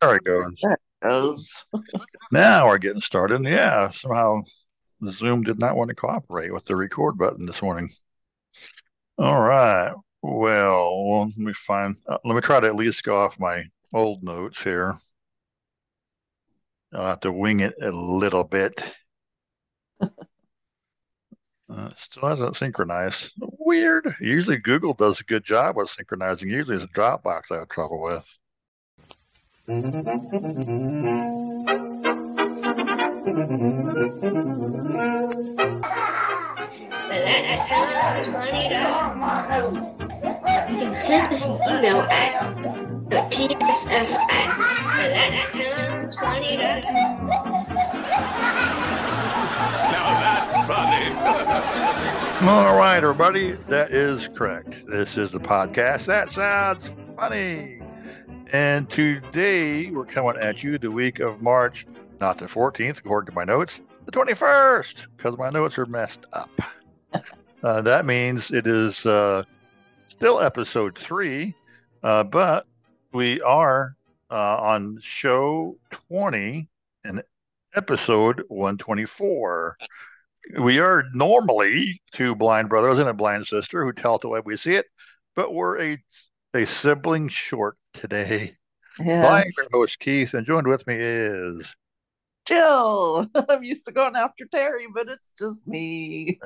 There we go. That goes. Now we're getting started. Yeah, somehow Zoom did not want to cooperate with the record button this morning. All right. Well, let me find. Uh, let me try to at least go off my old notes here. I'll have to wing it a little bit. Uh, still hasn't synchronized. Weird. Usually Google does a good job with synchronizing. Usually it's Dropbox I have trouble with. You can send us an email at tsf at. Now that's funny. All right, everybody. That is correct. This is the podcast. That sounds funny. And today we're coming at you the week of March, not the 14th, according to my notes, the 21st, because my notes are messed up. Uh, that means it is uh, still episode three, uh, but we are uh, on show 20 and episode 124. We are normally two blind brothers and a blind sister who tell it the way we see it, but we're a, a sibling short today. Yeah. I'm your host, Keith, and joined with me is. Jill. I'm used to going after Terry, but it's just me.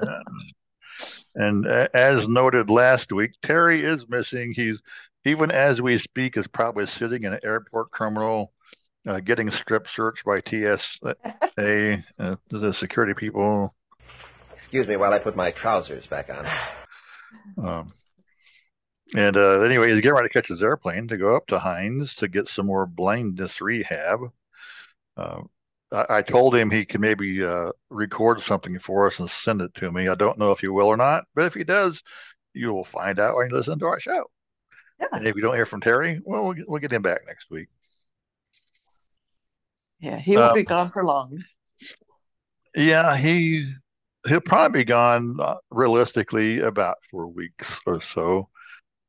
And uh, as noted last week, Terry is missing. He's even as we speak is probably sitting in an airport terminal, uh, getting strip searched by TSA, uh, the security people. Excuse me while I put my trousers back on. Um, and uh, anyway, he's getting ready to catch his airplane to go up to Hines to get some more blindness rehab. Uh, I, I told him he could maybe uh, record something for us and send it to me. I don't know if he will or not, but if he does, you will find out when you listen to our show. Yeah. And if you don't hear from Terry, well, we'll get, we'll get him back next week. Yeah, he won't Uh, be gone for long. Yeah, he he'll probably be gone uh, realistically about four weeks or so.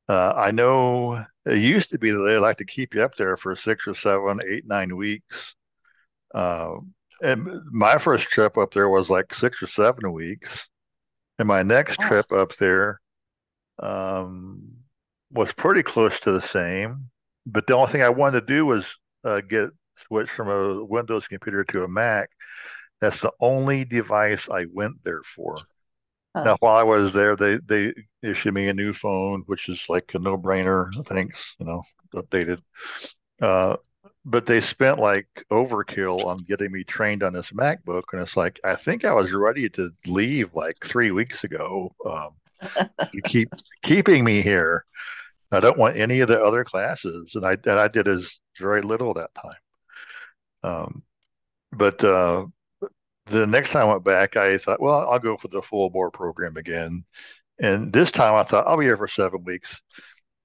Uh, I know it used to be that they like to keep you up there for six or seven, eight, nine weeks. Uh, and my first trip up there was like six or seven weeks, and my next Oh. trip up there um, was pretty close to the same. But the only thing I wanted to do was uh, get switched from a Windows computer to a Mac. That's the only device I went there for. Now, while I was there, they they issued me a new phone, which is like a no-brainer. Thanks, you know, updated. Uh, but they spent like overkill on getting me trained on this MacBook, and it's like I think I was ready to leave like three weeks ago. Um, you keep keeping me here. I don't want any of the other classes, and I and I did as very little that time. Um, but uh, the next time I went back, I thought, well, I'll go for the full board program again. And this time I thought, I'll be here for seven weeks.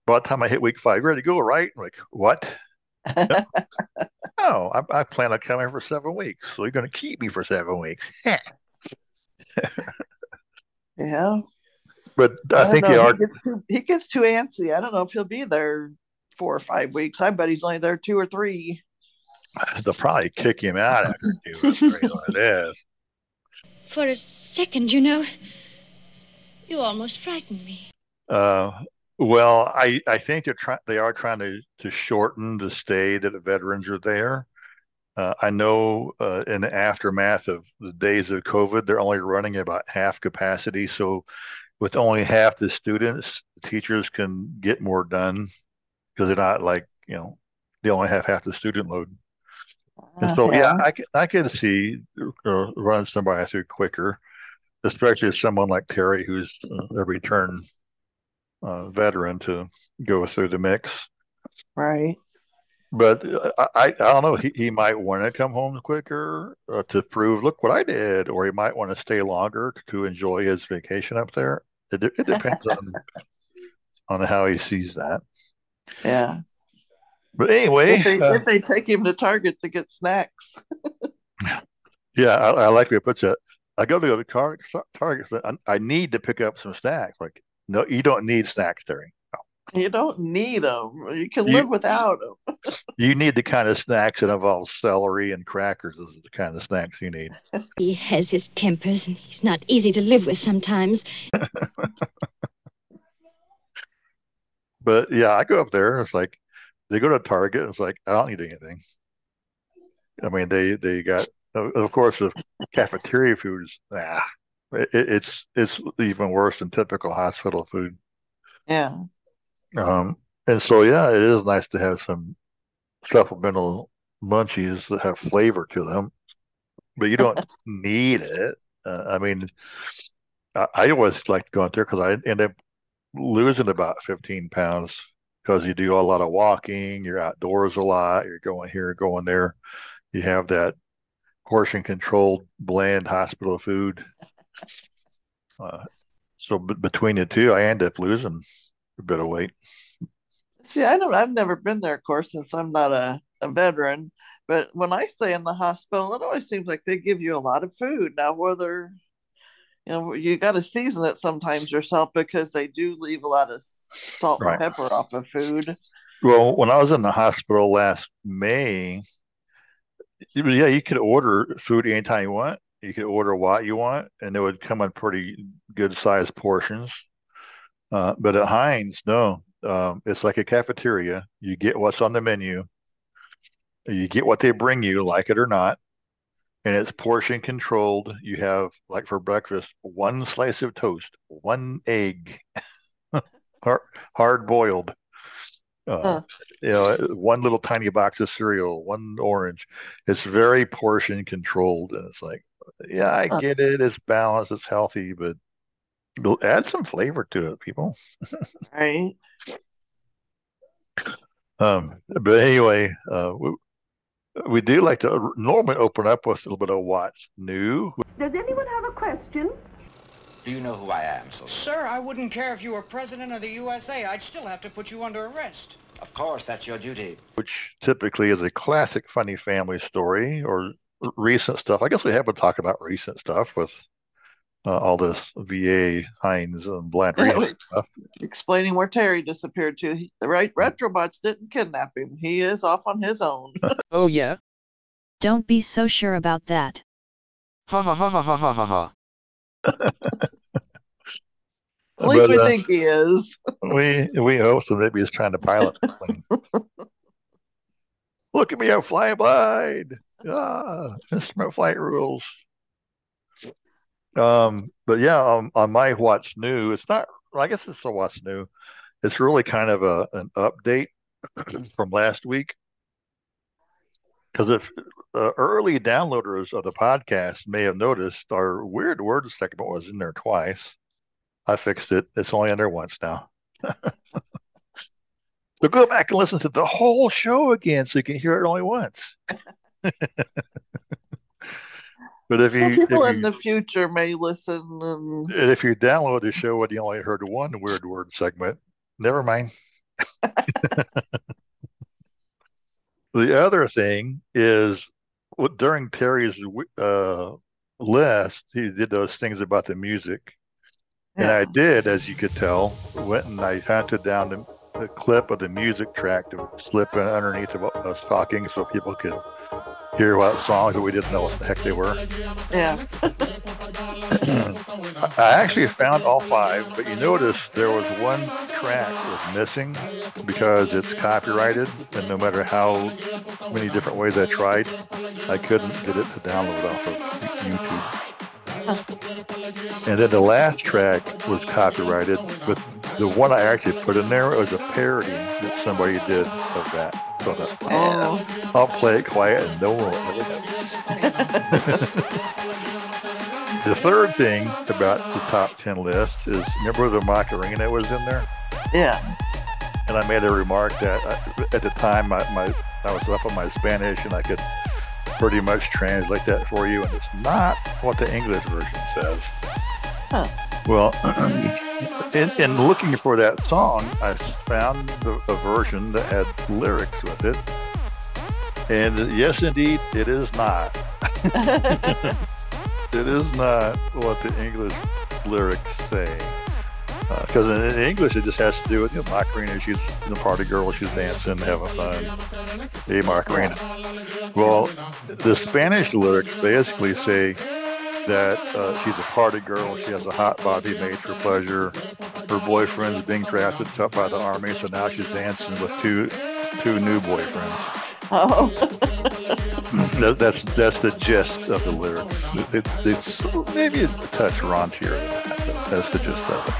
By the time I hit week five, ready to go, right? I'm like, what? No, I, I plan on coming for seven weeks. So you're going to keep me for seven weeks. Yeah. But I don't think know. you are. He gets, too, he gets too antsy. I don't know if he'll be there four or five weeks. I bet he's only there two or three. They'll probably kick him out after two or three like this. For a second, you know, you almost frightened me. Uh, well, I, I think they're trying they are trying to, to shorten the stay that the veterans are there. Uh, I know uh, in the aftermath of the days of COVID, they're only running about half capacity. So with only half the students, the teachers can get more done because they're not like, you know, they only have half the student load. And so, yeah, I can, I can see uh, running somebody through quicker, especially someone like Terry, who's uh, a return uh, veteran to go through the mix. Right. But uh, I, I don't know. He, he might want to come home quicker uh, to prove, look what I did, or he might want to stay longer to enjoy his vacation up there. It, it depends on on how he sees that. Yeah. But anyway, If they, uh, if they take him to Target to get snacks. yeah, I, I like the way it puts it. I go to go to Target. Target. I, I need to pick up some snacks. Like, no, you don't need snacks, Terry. You don't need them. You can You- live without them. You need the kind of snacks that involve celery and crackers. Those are the kind of snacks you need. He has his tempers, and he's not easy to live with sometimes. But yeah, I go up there. It's like they go to Target. And it's like I don't need anything. I mean, they they got of course the cafeteria food is ah, it, it's it's even worse than typical hospital food. Yeah. Um, and so yeah, it is nice to have some supplemental munchies that have flavor to them, but you don't need it. Uh, I mean, I, I always like going there because I end up losing about 15 pounds because you do a lot of walking, you're outdoors a lot, you're going here, going there. You have that portion controlled bland hospital food. Uh, so b between the two, I end up losing a bit of weight. See, I don't, I've never been there, of course, since I'm not a, a veteran. But when I stay in the hospital, it always seems like they give you a lot of food. Now, whether, you know, you got to season it sometimes yourself because they do leave a lot of salt and pepper off of food. Well, when I was in the hospital last May, yeah, you could order food anytime you want. You could order what you want, and it would come in pretty good sized portions. Uh, but at Hines, no, um, it's like a cafeteria. You get what's on the menu, you get what they bring you, like it or not, and it's portion controlled. You have, like for breakfast, one slice of toast, one egg, hard, hard boiled. Uh, Huh. you know, one little tiny box of cereal, one orange. It's very portion controlled, and it's like, yeah, I Huh. get it. It's balanced, it's healthy, but add some flavor to it, people. Right. Um, but anyway, uh, we, we do like to normally open up with a little bit of what's new. Does anyone have a question? Do you know who I am, soldier? Sir, I wouldn't care if you were president of the USA. I'd still have to put you under arrest. Of course, that's your duty. which typically is a classic funny family story or recent stuff. I guess we have to talk about recent stuff with uh, all this VA Hines and Bland stuff. Explaining where Terry disappeared to. He, the right Retrobots didn't kidnap him. He is off on his own. Oh yeah? Don't be so sure about that. Ha ha ha ha ha ha ha ha. At least But, we uh, think he is. we we hope so. Maybe he's trying to pilot the plane. Look at me, I'm flying blind. Ah, instrument flight rules. Um, but yeah, um, on my what's new, it's not. I guess it's a what's new. It's really kind of a an update from last week. Because if uh, early downloaders of the podcast may have noticed, our weird word segment was in there twice. I fixed it. It's only in there once now. So go back and listen to the whole show again so you can hear it only once. But if you, Well, people if in you the future may listen and and if you download the show and you only heard one weird word segment, never mind. The other thing is during Terry's uh, list, he did those things about the music. And I did, as you could tell, went and I hunted down the, the clip of the music track to slip in underneath of us talking so people could hear what songs that we didn't know what the heck they were. yeah. I actually found all five, but you notice there was one track was missing because it's copyrighted, and no matter how many different ways I tried, I couldn't get it to download off of YouTube. And then the last track was copyrighted, but the one I actually put in there was a parody that somebody did of that. So "Man, Oh. I'll play it quiet and no one will ever know. The third thing about the top 10 list is remember the Macarena was in there? Yeah. And I made a remark that I, at the time my, my, I was up on my Spanish and I could pretty much translate that for you, and it's not what the English version says. Huh. Well, in, in looking for that song, I found the, a version that had lyrics with it. And yes, indeed, it is not. It is not what the English lyrics say. Because uh, in, English, it just has to do with you know, Macarena. She's know, party girl. She's dancing, having fun. Hey, Macarena. Well, the Spanish lyrics basically say that uh, she's a party girl. She has a hot body made for pleasure. Her boyfriend's being drafted up by the army, so now she's dancing with two two new boyfriends. Oh. that, that's that's the gist of the lyrics. It, it, it's maybe a touch raunchier. That's the gist of it.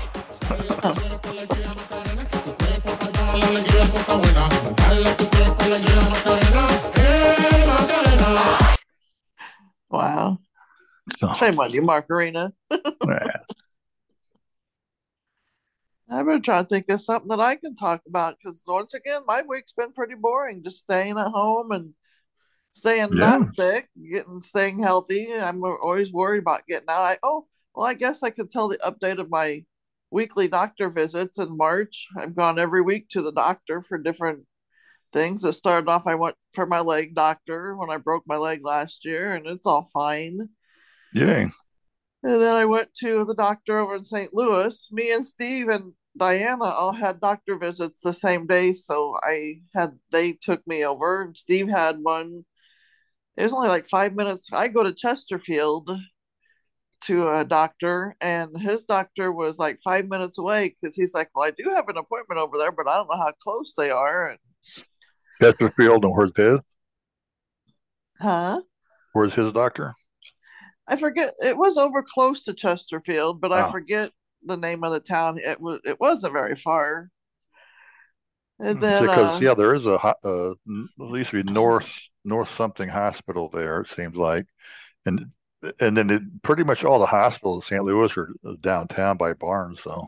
wow. Shame on you, Macarena. I've been trying to think of something that I can talk about because once again, my week's been pretty boring. Just staying at home and staying yeah. not sick, getting staying healthy. I'm always worried about getting out. I oh well, I guess I could tell the update of my weekly doctor visits in March. I've gone every week to the doctor for different things. It started off I went for my leg doctor when I broke my leg last year, and it's all fine. Yeah. And then I went to the doctor over in St. Louis. Me and Steve and Diana all had doctor visits the same day, so I had they took me over. Steve had one. It was only like five minutes. I go to Chesterfield to a doctor, and his doctor was like five minutes away because he's like, "Well, I do have an appointment over there, but I don't know how close they are." And, Chesterfield, and where's his? Huh? Where's his doctor? I forget. It was over close to Chesterfield, but oh. I forget the name of the town. It was. It wasn't very far. And hmm. then because uh, yeah, there is a uh, at least be North North something hospital there. It seems like, and and then it, pretty much all the hospitals in St. Louis are downtown by Barnes. So,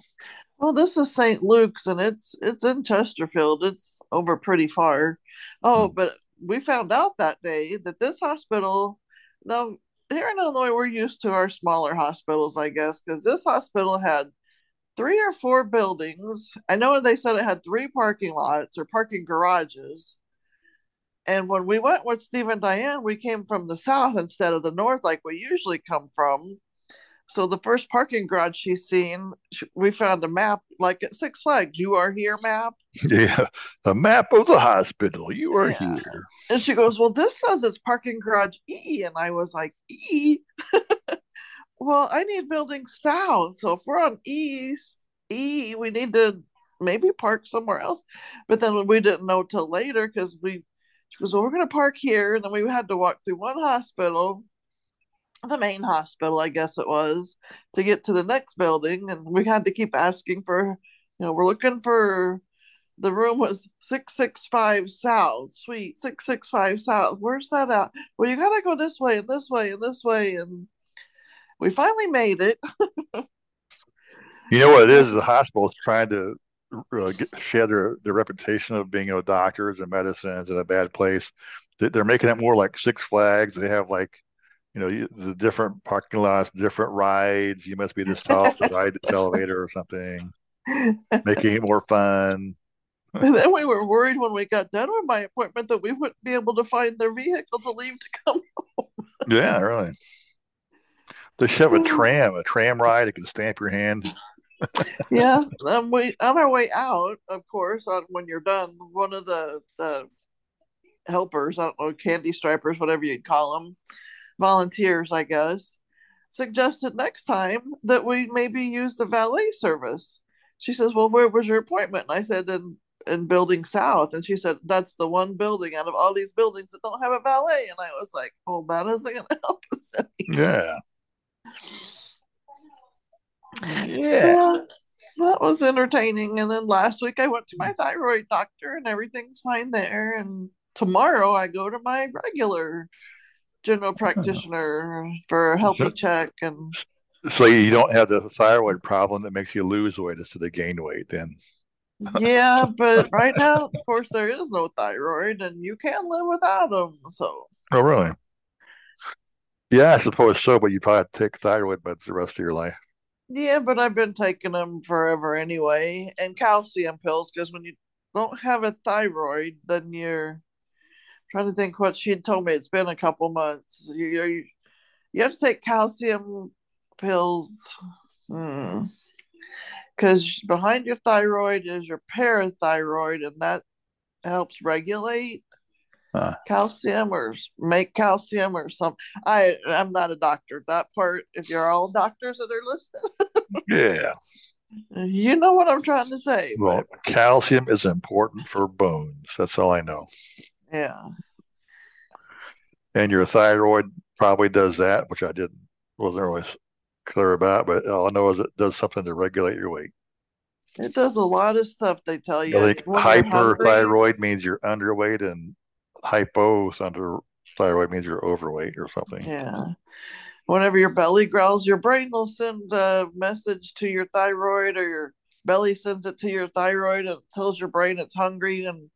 well, this is St. Luke's, and it's it's in Chesterfield. It's over pretty far. Oh, hmm. but we found out that day that this hospital, now here in Illinois, we're used to our smaller hospitals, I guess, because this hospital had three or four buildings. I know they said it had three parking lots or parking garages. And when we went with Steve and Diane, we came from the south instead of the north, like we usually come from. So the first parking garage she's seen, we found a map like at Six Flags. You are here map. Yeah, a map of the hospital. You are yeah. here. And she goes, "Well, this says it's parking garage E," and I was like, "E." well, I need building south, so if we're on east E, we need to maybe park somewhere else. But then we didn't know till later because we. She goes, "Well, we're going to park here," and then we had to walk through one hospital the main hospital, I guess it was, to get to the next building. And we had to keep asking for, you know, we're looking for the room was 665 South, Suite 665 South. Where's that at? Well, you got to go this way and this way and this way. And we finally made it. you know what it is? The hospital is trying to uh, get, shed their, their reputation of being, you know, doctors and medicines in a bad place. They're making it more like Six Flags. They have like you know, the different parking lots, different rides. You must be this tall to ride the elevator or something, making it more fun. and then we were worried when we got done with my appointment that we wouldn't be able to find their vehicle to leave to come home. yeah, really. They should have a tram, a tram ride. It can stamp your hand. yeah, um, we on our way out, of course, on when you're done, one of the the helpers, I don't know, candy stripers, whatever you'd call them, volunteers, I guess, suggested next time that we maybe use the valet service. She says, Well, where was your appointment? And I said, In in building south. And she said, That's the one building out of all these buildings that don't have a valet. And I was like, Well, that isn't gonna help us any. Yeah. Yeah. that was entertaining. And then last week I went to my thyroid doctor and everything's fine there. And tomorrow I go to my regular general practitioner for a healthy so, check and so you don't have the thyroid problem that makes you lose weight instead of gain weight then? Yeah but right now of course there is no thyroid and you can't live without them so. Oh really? Yeah i suppose so but you probably have to take thyroid meds the rest of your life. Yeah but i've been taking them forever anyway and calcium pills because when you don't have a thyroid then you're trying to think what she had told me. It's been a couple months. You you, you have to take calcium pills. Hmm. because behind your thyroid is your parathyroid, and that helps regulate Huh. calcium or make calcium or something. I I'm not a doctor. That part, if you're all doctors that are listening, Yeah. you know what I'm trying to say. Well, calcium is important for bones. That's all I know. Yeah, And your thyroid probably does that, which I didn't wasn't really clear about, but all I know is it does something to regulate your weight. it does a lot of stuff. They tell you. I think when you're hungry- hyperthyroid means you're underweight, and hypothyroid means you're overweight or something. Yeah. Whenever your belly growls, your brain will send a message to your thyroid, or your belly sends it to your thyroid and tells your brain it's hungry. And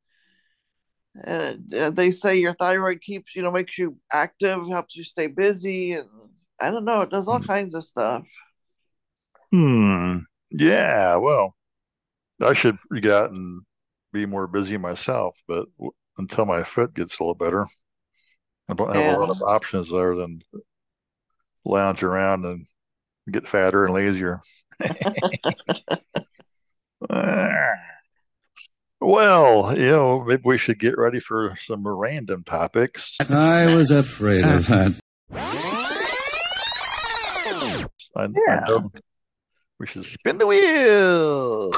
uh, they say your thyroid keeps, you know, makes you active, helps you stay busy. And I don't know, it does all kinds of stuff. Hmm. Yeah. Well, I should get out and be more busy myself, but w- until my foot gets a little better, I don't have a lot of options other than lounge around and get fatter and lazier. Well, you know, maybe we should get ready for some random topics. I was afraid of that. I, I Yeah. know we should spin the wheel.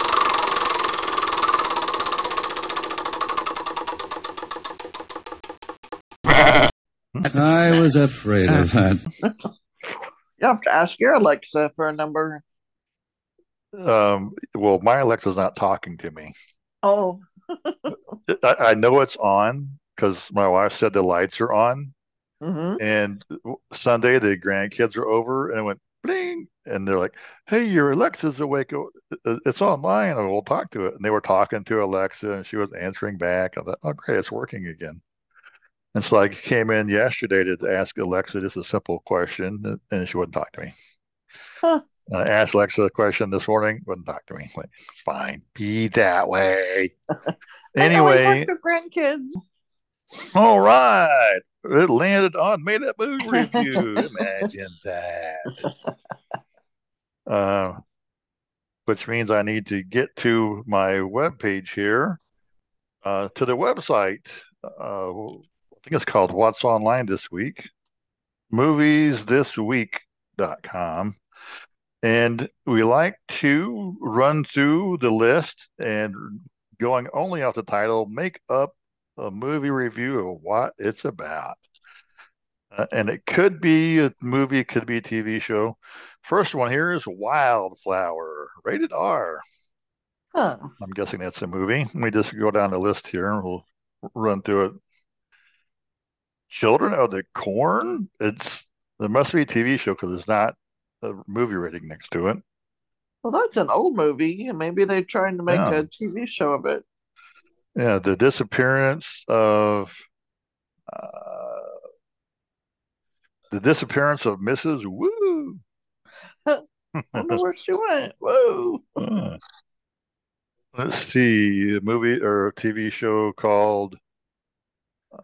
I was afraid of that. You have to ask your Alexa for a number. Um, well, my Alexa's not talking to me. Oh, I, I know it's on because my wife said the lights are on. hmm And Sunday, the grandkids are over and it went bling. And they're like, hey, your Alexa's awake. Oh, It's online. and We'll talk to it. And they were talking to Alexa and she was answering back. I thought, oh, great, it's working again. And so I came in yesterday to ask Alexa just a simple question and she wouldn't talk to me. Huh. I asked Alexa the question this morning, wouldn't talk to me. Like, fine. Be that way. Anyway, grandkids. all right. It landed on Made Up Movie Review. Imagine that. Uh, which means I need to get to my web page here, uh, to the website. Uh, I think it's called What's Online This Week, moviesthisweek.com. And we like to run through the list and going only off the title, make up a movie review of what it's about. Uh, and it could be a movie, it could be a TV show. First one here is Wildflower, rated R. Huh. I'm guessing that's a movie. Let me just go down the list here and we'll run through it. Children of the Corn. It's there must be a TV show because there's not a movie rating next to it. Well, that's an old movie, and maybe they're trying to make Yeah. a TV show of it. Yeah, the disappearance of uh, the disappearance of Mrs. Wu. I wonder where she went. Whoa. Uh, let's see, a movie or a TV show called uh,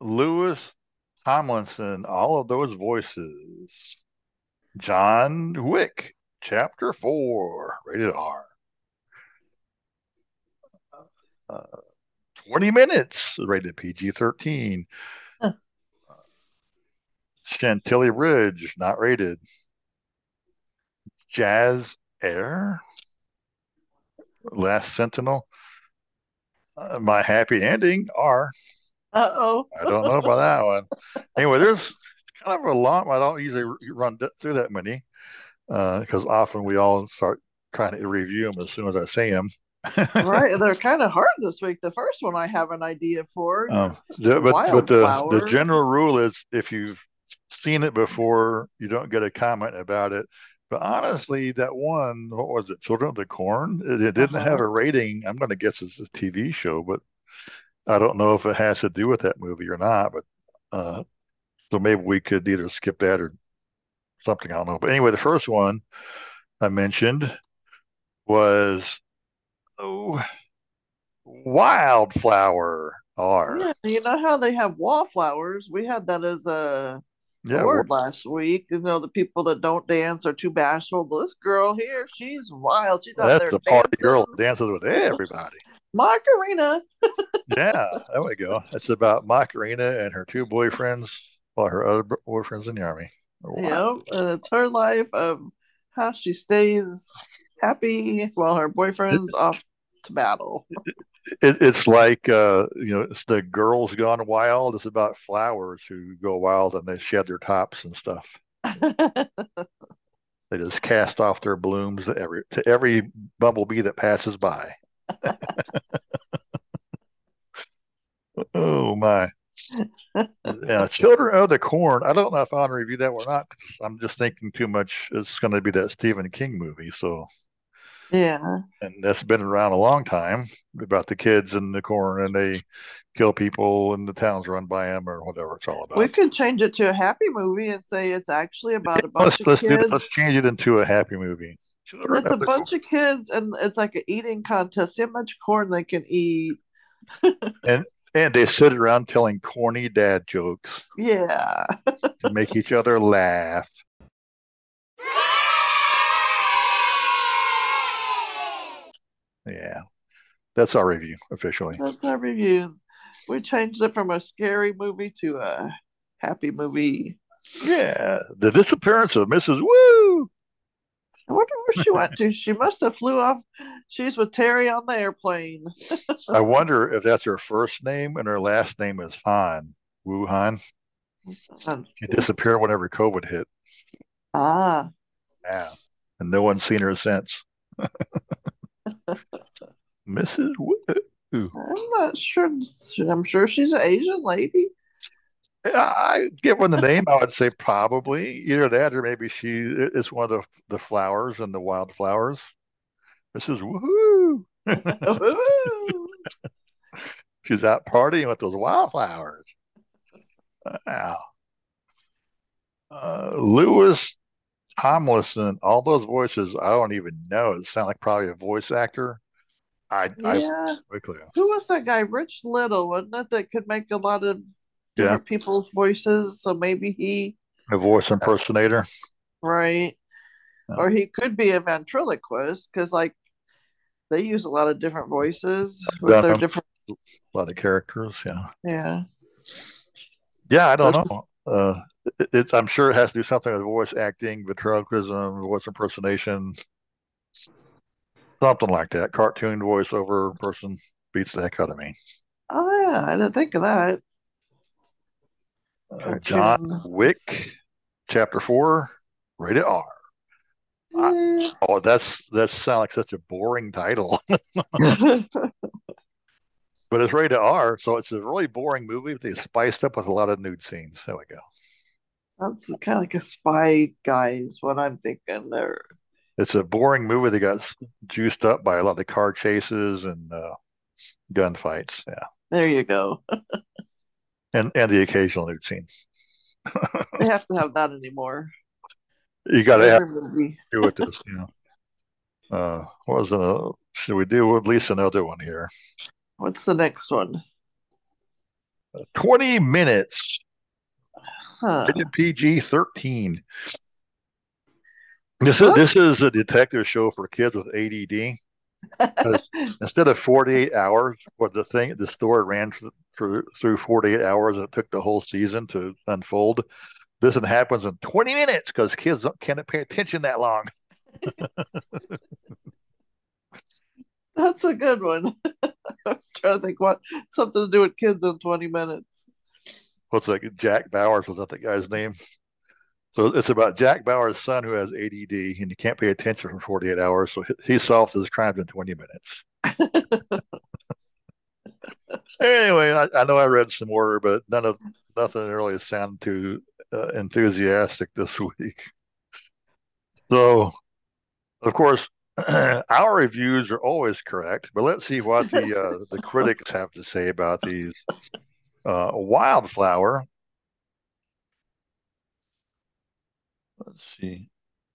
Louis Tomlinson, All of Those Voices. John Wick, Chapter 4, rated R. Uh, 20 minutes, rated PG 13. Huh. Chantilly Bridge, not rated. Jazz Air, Last Sentinel. Uh, my happy ending R. Uh oh. I don't know about that one. Anyway, there's kind of a lot. I don't usually run through that many because often we all start trying to review them as soon as I see them. right. They're kind of hard this week. The first one I have an idea for. Um, the, but but the, the general rule is if you've seen it before, you don't get a comment about it. But honestly, that one, what was it, Children of the Corn? It, it didn't Uh-huh. have a rating. I'm going to guess it's a TV show, but I don't know if it has to do with that movie or not. But uh, so maybe we could either skip that or something. I don't know. But anyway, the first one I mentioned was oh, Wildflower R. Yeah, you know how they have wallflowers? We had that as a Yeah, word last week. You know, the people that don't dance are too bashful. This girl here, she's wild. She's out that's there the party dancing. girl dances with everybody. Macarena. Yeah, there we go. It's about Macarena and her two boyfriends, while her other boyfriend's in the army. Wow. Yep, and it's her life of how she stays happy while her boyfriend's off to battle. It, it's like uh, you know, it's the girls gone wild. It's about flowers who go wild and they shed their tops and stuff. They just cast off their blooms to every to every bumblebee that passes by. oh my. Yeah, Children of the Corn. I don't know if I want to review that or not. I'm just thinking too much. It's going to be that Stephen King movie. So, yeah. and that's been around a long time about the kids in the corn and they kill people and the town's run by them or whatever it's all about. We could change it to a happy movie and say it's actually about a bunch let's of let's do kids. let's change it into a happy movie. Children It's a bunch of kids, and it's like an eating contest. See how much corn they can eat. and and they sit around telling corny dad jokes Yeah. to make each other laugh. Yeah, that's our review officially. That's our review. We changed it from a scary movie to a happy movie. Yeah, the disappearance of Mrs. Wu. I wonder where she went to. She must have flew off. She's with Terry on the airplane. I wonder if that's her first name and her last name is Han. Wu Han. She disappeared whenever COVID hit. Ah, Yeah, and no one's seen her since. Mrs. Wu. I'm not sure. I'm sure she's an Asian lady. I give given the name, I would say probably either that or maybe she is one of the the flowers and the wildflowers. Mrs. Woohoo! She's out partying with those wildflowers. Wow. Uh, Louis Tomlinson, all those voices, I don't even know. It sound like probably a voice actor. I, Yeah. I quickly. Who was that guy? Rich Little, wasn't it? That could make a lot of Yeah, people's voices. So maybe he, a voice impersonator. right? Or he could be a ventriloquist because, like, they use a lot of different voices with their different. a lot of characters. Yeah. Yeah. Yeah, I don't So- know. Uh, it, it's I'm sure it has to do something with voice acting, ventriloquism, voice impersonation, something like that. Cartoon voiceover person beats the heck out of me. Oh yeah, I didn't think of that. Uh, John Wick, Chapter Four, rated R. Oh, that's that sounds like such a boring title, but it's rated R, so it's a really boring movie. But they spiced up with a lot of nude scenes. There we go. That's kind of like a spy guy is what I'm thinking there. It's a boring movie that got juiced up by a lot of car chases and uh, gunfights. Yeah, There you go. and and the occasional nude scene. They have to have that anymore. You got to have Every movie. to do with this. You know, uh, what was the? Should we do at least another one here? What's the next one? Twenty minutes. Huh. PG thirteen. This is this is a detective show for kids with ADD. instead of 48 hours, what the thing the story ran through, through through 48 hours, and it took the whole season to unfold. This happens in 20 minutes because kids can't pay attention that long. That's a good one. I was trying to think what something to do with kids in 20 minutes. What's like Jack Bauer's was that the guy's name? So it's about Jack Bauer's son who has ADD and he can't pay attention for 48 hours. So he, solves his crimes in 20 minutes. anyway, I, I know I read some more, but none of nothing really sounded too uh, enthusiastic this week. So, of course, our reviews are always correct, but let's see what the uh, the critics have to say about these. Uh, Wildflower. Let's see.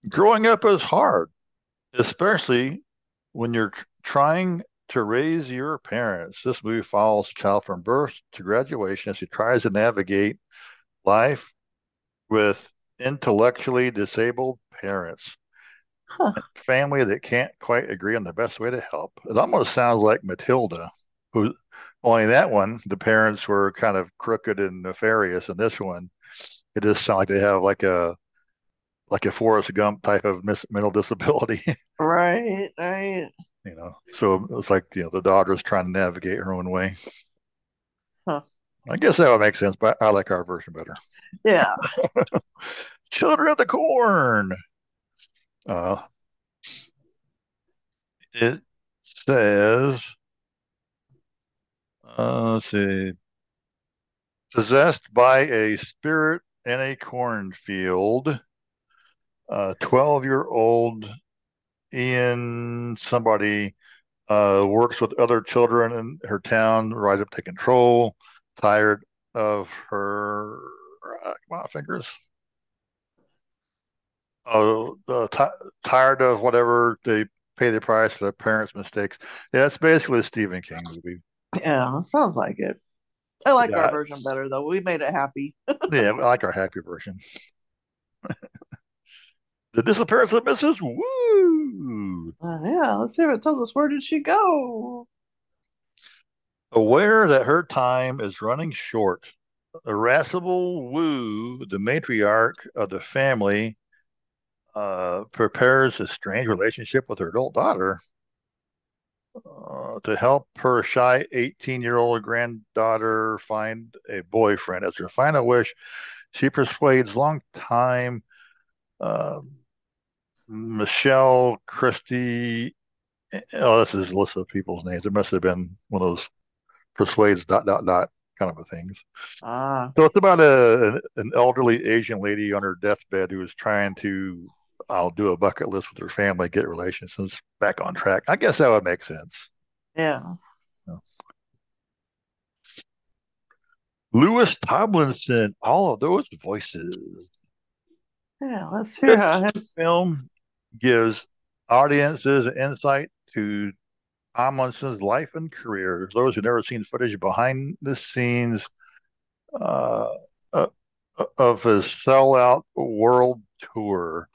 Growing up is hard, especially when you're trying to raise your parents. This movie follows a child from birth to graduation as he tries to navigate life with intellectually disabled parents. Huh. Family that can't quite agree on the best way to help. It almost sounds like Matilda, who only that one, the parents were kind of crooked and nefarious. And this one, it just sounds like they have like a like a Forrest Gump type of mis- mental disability. Right, right. you know, so it's like you know the daughter's trying to navigate her own way. Huh. I guess that would make sense, but I like our version better. Yeah. Children of the Corn. Uh, it says, uh, let's see, possessed by a spirit in a cornfield. Uh, 12 year old Ian, somebody, uh, works with other children in her town, rise up to control, tired of her, uh, come on, fingers. Oh, uh, ti tired of whatever they pay the price for their parents' mistakes. Yeah, it's basically a Stephen King movie. Yeah, sounds like it. I like Yeah. our version better though. We made it happy. Yeah, I like our happy version. The disappearance of Mrs. Wu. Uh, yeah, let's see if it tells us where did she go. Aware that her time is running short, irascible Wu, the matriarch of the family, uh, prepares a strange relationship with her adult daughter uh, to help her shy 18 year old granddaughter find a boyfriend. As her final wish, she persuades longtime uh, Michelle Christie. Oh, this is a list of people's names. It must have been one of those persuades dot dot dot kind of a things. Ah, So it's about a an elderly Asian lady on her deathbed who is trying to I'll do a bucket list with her family, get relationships back on track. I guess that would make sense. yeah. Louis Tomlinson, all of those voices. Yeah, let's hear how This film gives audiences insight to Tomlinson's life and career. Those who've never seen footage behind the scenes uh, uh, of his sellout world tour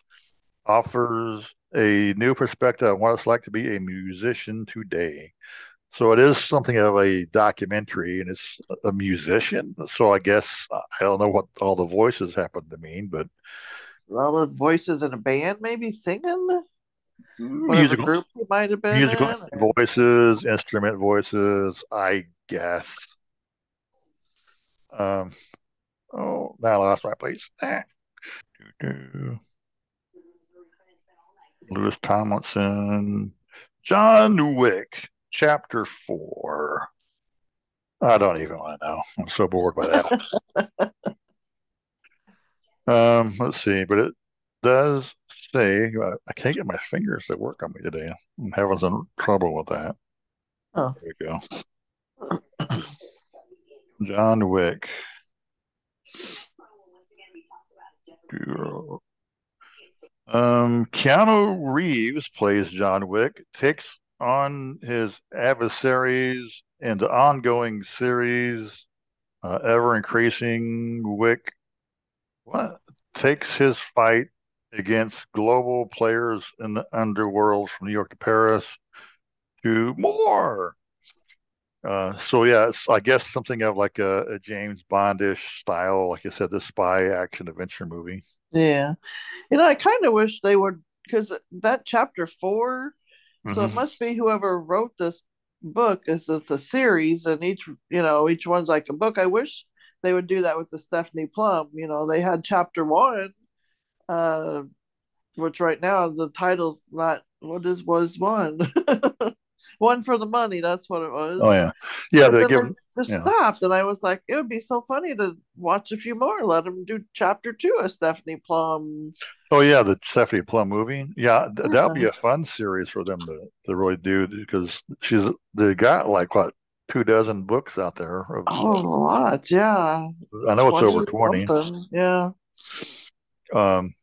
offers a new perspective on what it's like to be a musician today. So it is something of a documentary, and it's a musician. So I guess I don't know what all the voices happen to mean, but all the voices in a band maybe singing? Whatever musical group he might have been musical in? voices, instrument voices, I guess. Um, oh, now I lost my place. Ah. Doo-doo. Louis Tomlinson, John Wick, Chapter Four. I don't even want to know. I'm so bored by that. um, let's see, but it does say I, I can't get my fingers to work on me today. I'm having some trouble with that. Oh. There we go. John Wick. Um, Keanu Reeves plays John Wick, takes on his adversaries in the ongoing series, uh, ever increasing Wick what takes his fight against global players in the underworld from New York to Paris to more. Uh, so yeah, it's I guess something of like a, a James Bondish style, like I said, the spy action adventure movie. Yeah. You know, I kind of wish they would, because that chapter four, so it Mhm. must be whoever wrote this book is it's a series, and each, you know, each one's like a book. I wish they would do that with the Stephanie Plum. You know, they had chapter one, uh, which right now the title's not what is was one. one for the money, that's what it was. Oh yeah, yeah. They give just yeah. stopped, and I was like, it would be so funny to watch a few more. Let them do chapter two of Stephanie Plum. Oh yeah, the Stephanie Plum movie. Yeah, th- that would be a fun series for them to, to really do because she's they got like what two dozen books out there. Of, Oh, a lot, yeah. I know it's over 20. something, Yeah. Um,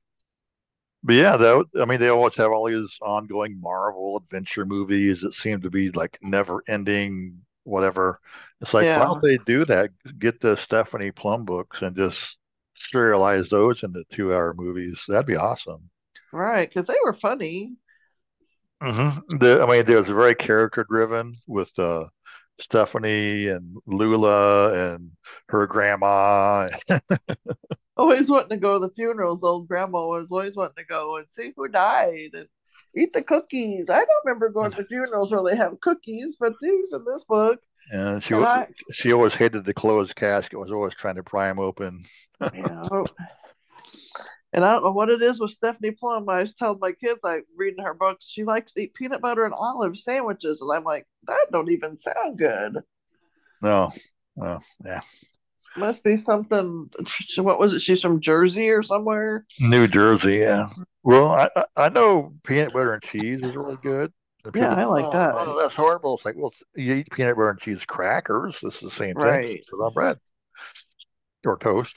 but yeah, that I mean they always have all these ongoing Marvel adventure movies that seem to be like never ending, whatever. It's like why Yeah. don't they do that? Get the Stephanie Plum books and just serialize those into two-hour movies. That'd be awesome. Right, because they were funny. Mm-hmm. The, I mean, there's very character-driven with uh, Stephanie and Lula and her grandma. always wanting to go to the funerals. Old grandma was always wanting to go and see who died and eat the cookies. I don't remember going to funerals where they have cookies, but these in this book. And she And was, I- she always hated the closed casket. Was always trying to pry them open. know. And I don't know what it is with Stephanie Plum. I was telling my kids, I reading her books, she likes to eat peanut butter and olive sandwiches, and I'm like, that don't even sound good. No, well, yeah, Must be something. What was it? She's from Jersey or somewhere. New Jersey. Yeah. Well, I I- know peanut butter and cheese is really good. Yeah, I like "Oh, that. Oh, that's horrible. It's like, well, you eat peanut butter and cheese crackers. This is the same thing. Right. Put on bread or toast.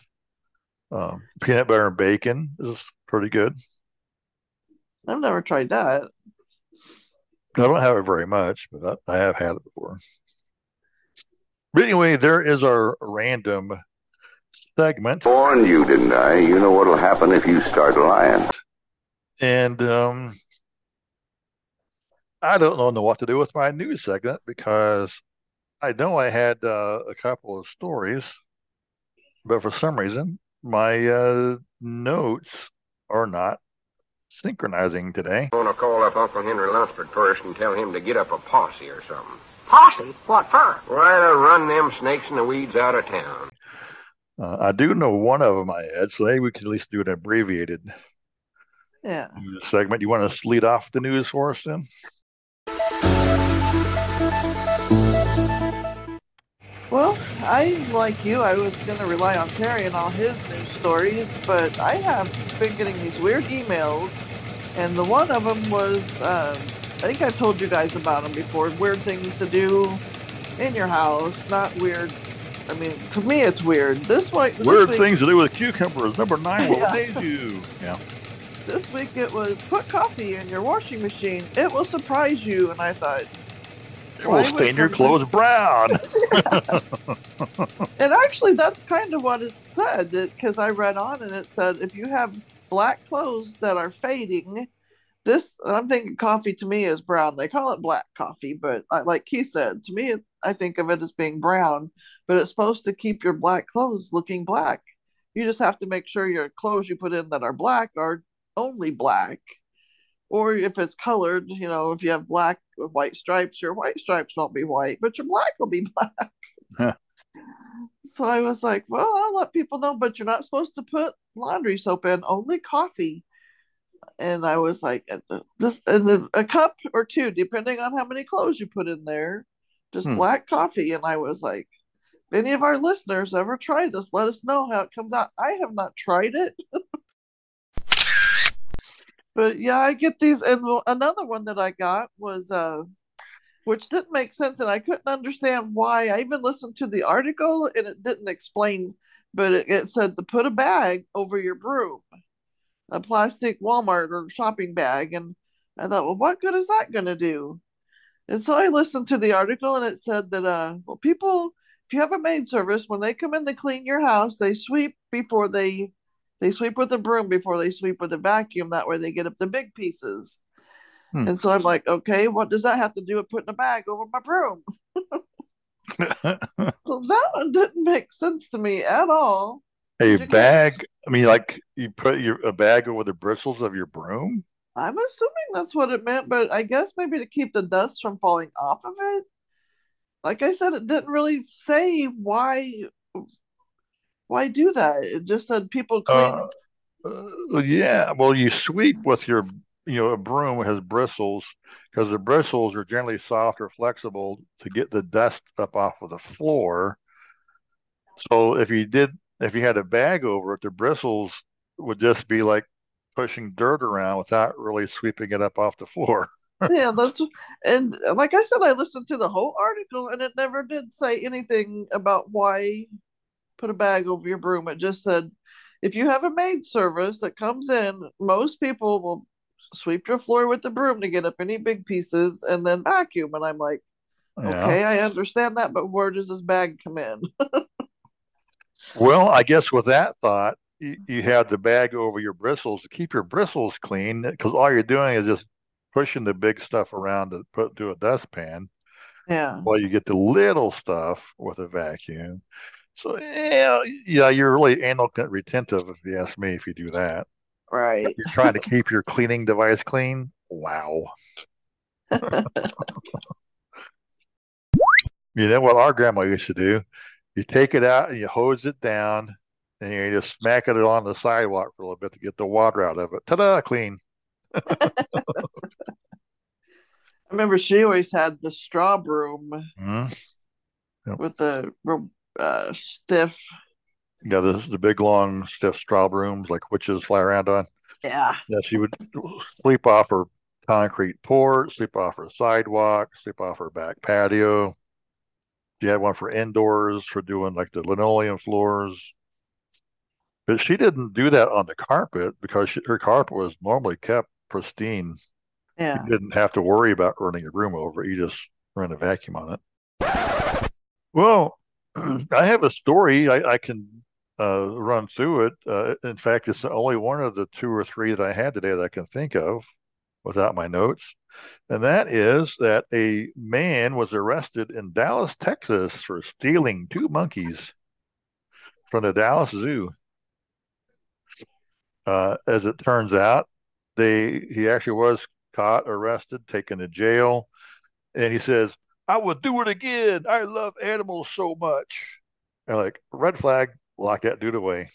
Um, peanut butter and bacon is pretty good. I've never tried that. I don't have it very much, but I, I have had it before. But anyway, there is our random segment. Warned you, didn't I? You know what'll happen if you start lying. And um, I don't know what to do with my news segment because I know I had uh, a couple of stories, but for some reason my uh, notes are not synchronizing today. I'm gonna call up Uncle Henry Lunsford first and tell him to get up a posse or something. Posse? What for? Why to run them snakes and the weeds out of town. Uh, I do know one of them I had, so maybe we could at least do an abbreviated Yeah. segment. You want to lead off the news for us then? I, like you, I was going to rely on Terry and all his news stories, but I have been getting these weird emails, and the one of them was, um, I think I've told you guys about them before, weird things to do in your house, not weird. I mean, to me, it's weird. This way, this Weird week- things to do with cucumbers. Number nine will Yeah. amaze you. Yeah. This week it was put coffee in your washing machine. It will surprise you, and I thought, It will stain your clothes brown. And actually, that's kind of what it said because I read on and it said if you have black clothes that are fading, this I'm thinking coffee to me is brown. They call it black coffee, but I, like he said, to me, it, I think of it as being brown. But it's supposed to keep your black clothes looking black. You just have to make sure your clothes you put in that are black are only black. Or if it's colored, you know, if you have black with white stripes, your white stripes won't be white, but your black will be black. So I was like, well, I'll let people know, but you're not supposed to put laundry soap in, only coffee. And I was like, this, and then a cup or two, depending on how many clothes you put in there, just Hmm. black coffee. And I was like, if any of our listeners ever try this, let us know how it comes out. I have not tried it. but yeah, I get these. And another one that I got was, uh, which didn't make sense and I couldn't understand why. I even listened to the article and it didn't explain, but it, it said to put a bag over your broom, a plastic Walmart or shopping bag. And I thought, well, what good is that going to do? And so I listened to the article and it said that, uh, well, people, if you have a maid service, when they come in to clean your house, they sweep before they, they sweep with a broom before they sweep with a vacuum. That way they get up the big pieces. Hmm. And so I'm like, okay, what does that have to do with putting a bag over my broom? So that one didn't make sense to me at all. a bag. I mean, like you put your a bag over the bristles of your broom. I'm assuming that's what it meant, but I guess maybe to keep the dust from falling off of it. Like I said, it didn't really say why why do that. It just said people clean. Uh, uh, yeah. Well, you sweep with your, you know, a broom has bristles because the bristles are generally soft or flexible to get the dust up off of the floor. So if you did, if you had a bag over it, the bristles would just be like pushing dirt around without really sweeping it up off the floor. yeah, that's and like I said, I listened to the whole article and it never did say anything about why put a bag over your broom. It just said if you have a maid service that comes in, most people will sweep your floor with the broom to get up any big pieces and then vacuum. And I'm like, Yeah. okay, I understand that, but where does this bag come in? Well, I guess with that thought, you, you have the bag over your bristles to keep your bristles clean because all you're doing is just pushing the big stuff around to put into a dustpan. Yeah. While you get the little stuff with a vacuum. So yeah, yeah, you're really anal retentive if you ask me. If you do that, right? You're trying to keep your cleaning device clean. Wow. you know what our grandma used to do? You take it out and you hose it down, and you just smack it on the sidewalk for a little bit to get the water out of it. Ta-da! Clean. I remember she always had the straw broom Mhm. Yep. with the uh, stiff. Yeah, the the big long stiff straw brooms like witches fly around on. Yeah. Yeah, she would sleep off her concrete porch, sleep off her sidewalk, sleep off her back patio. She had one for indoors for doing like the linoleum floors. But she didn't do that on the carpet because she, her carpet was normally kept pristine. Yeah. You didn't have to worry about running a broom over. You just ran a vacuum on it. Well, I have a story. I, I can uh, run through it. Uh, in fact, it's the only one of the two or three that I had today that I can think of without my notes. And that is that a man was arrested in Dallas, Texas for stealing two monkeys from the Dallas Zoo. Uh, as it turns out, they he actually was caught, arrested, taken to jail, and he says, "I will do it again. I love animals so much." And like red flag, lock that dude away.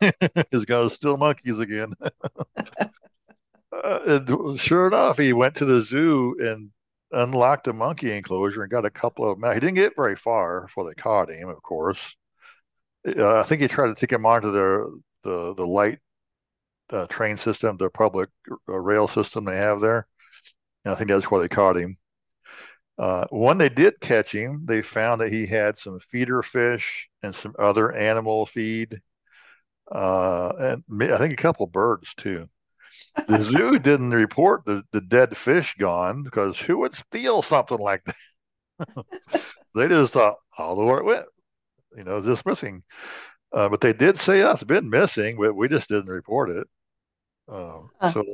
He's gonna steal monkeys again. uh, sure enough, he went to the zoo and unlocked a monkey enclosure and got a couple of them. He didn't get very far before they caught him, of course. Uh, I think he tried to take him onto their the the light uh, train system, their public uh, rail system they have there. And I think that's where they caught him. Uh, when they did catch him, they found that he had some feeder fish and some other animal feed, uh, and I think a couple birds too. The zoo didn't report the, the dead fish gone because who would steal something like that? they just thought, all the way it went, you know, just missing. Uh, but they did say, oh, it's been missing, but we just didn't report it. Um, So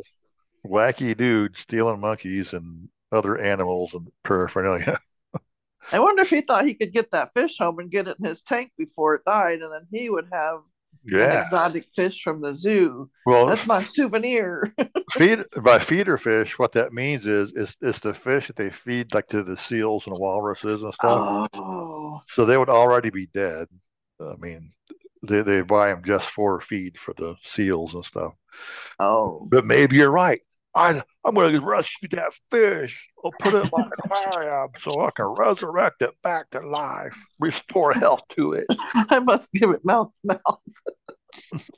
wacky dude stealing monkeys and other animals and paraphernalia. I wonder if he thought he could get that fish home and get it in his tank before it died, and then he would have an exotic fish from the zoo. Well, That's my souvenir. feed by feeder fish, what that means is is it's the fish that they feed like to the seals and walruses and stuff. oh, So they would already be dead. I mean, they they buy them just for feed for the seals and stuff. oh, But maybe you're right. I I'm gonna rescue that fish. I'll put it in my aquarium so I can resurrect it back to life, restore health to it. I must give it mouth to mouth.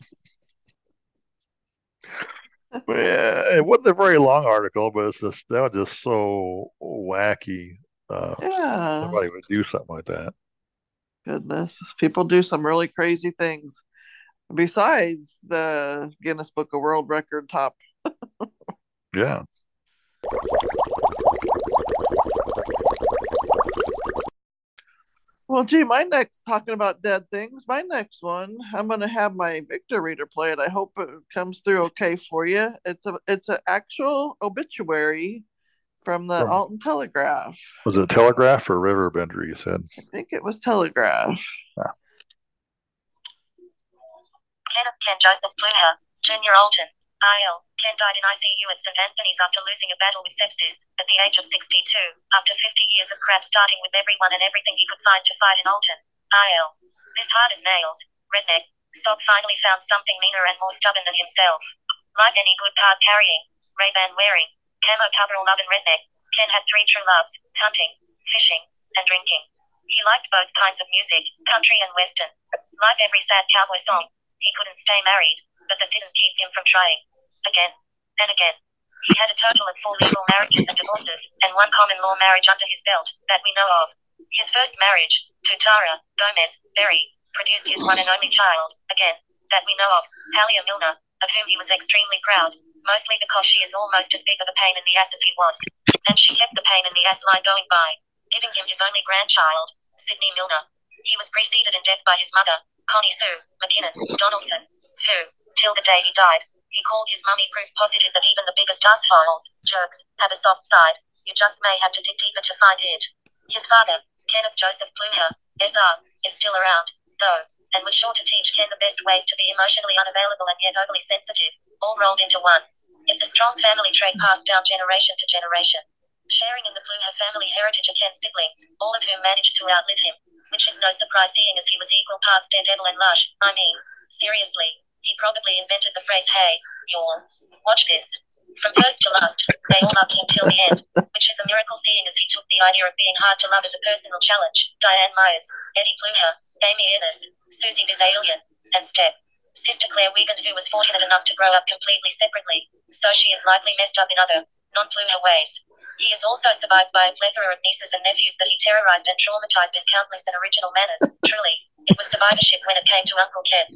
Yeah, it wasn't a very long article, but it's just that was just so wacky. Uh, Yeah. somebody would do something like that. Goodness, people do some really crazy things. Besides the Guinness Book of World Record top. Yeah. Well, gee, my next talking about dead things. My next one, I'm gonna have my Victor reader play it. I hope it comes through okay for you. It's a it's an actual obituary from the From- Alton Telegraph. Was it Telegraph or Riverbender? You said. I think it was Telegraph. Yeah. Kenneth Ken Joseph Bluehair, Junior Alton, IL. Ken died in ICU at St. Anthony's after losing a battle with sepsis, at the age of 62, after 50 years of crap starting with everyone and everything he could find to fight in Alton, IL. This hard as nails, redneck, Sob finally found something meaner and more stubborn than himself. Like any good card carrying, Ray-Ban wearing, camo coverall and redneck, Ken had three true loves, hunting, fishing, and drinking. He liked both kinds of music, country and western. Like every sad cowboy song, he couldn't stay married, but that didn't keep him from trying. Again, and again. He had a total of four legal marriages and divorces, and one common law marriage under his belt, that we know of. His first marriage, to Tara Gomez Berry, produced his one and only child, again, that we know of, Halia Milner, of whom he was extremely proud, mostly because she is almost as big of a pain in the ass as he was. And she kept the pain in the ass line going by, giving him his only grandchild, Sidney Milner. He was preceded in death by his mother, Connie Sue McKinnon Donaldson, who, till the day he died, he called his mummy proof positive that even the biggest assholes, jerks, have a soft side. You just may have to dig deeper to find it. His father, Kenneth Joseph Pluher, SR, is still around, though, and was sure to teach Ken the best ways to be emotionally unavailable and yet overly sensitive, all rolled into one. It's a strong family trait passed down generation to generation. Sharing in the Pluher family heritage are Ken's siblings, all of whom managed to outlive him, which is no surprise seeing as he was equal parts daredevil and lush. I mean, seriously, he probably invented the phrase, hey, yawn. Watch this. From first to last, they all loved him till the end, which is a miracle seeing as he took the idea of being hard to love as a personal challenge. Diane Myers, Eddie Pluher, Amy Ennis, Susie Vizalian, and Step. Sister Claire Wiegand, who was fortunate enough to grow up completely separately, so she is likely messed up in other, non Pluher ways. He is also survived by a plethora of nieces and nephews that he terrorized and traumatized in countless and original manners. Truly, it was survivorship when it came to Uncle Ken.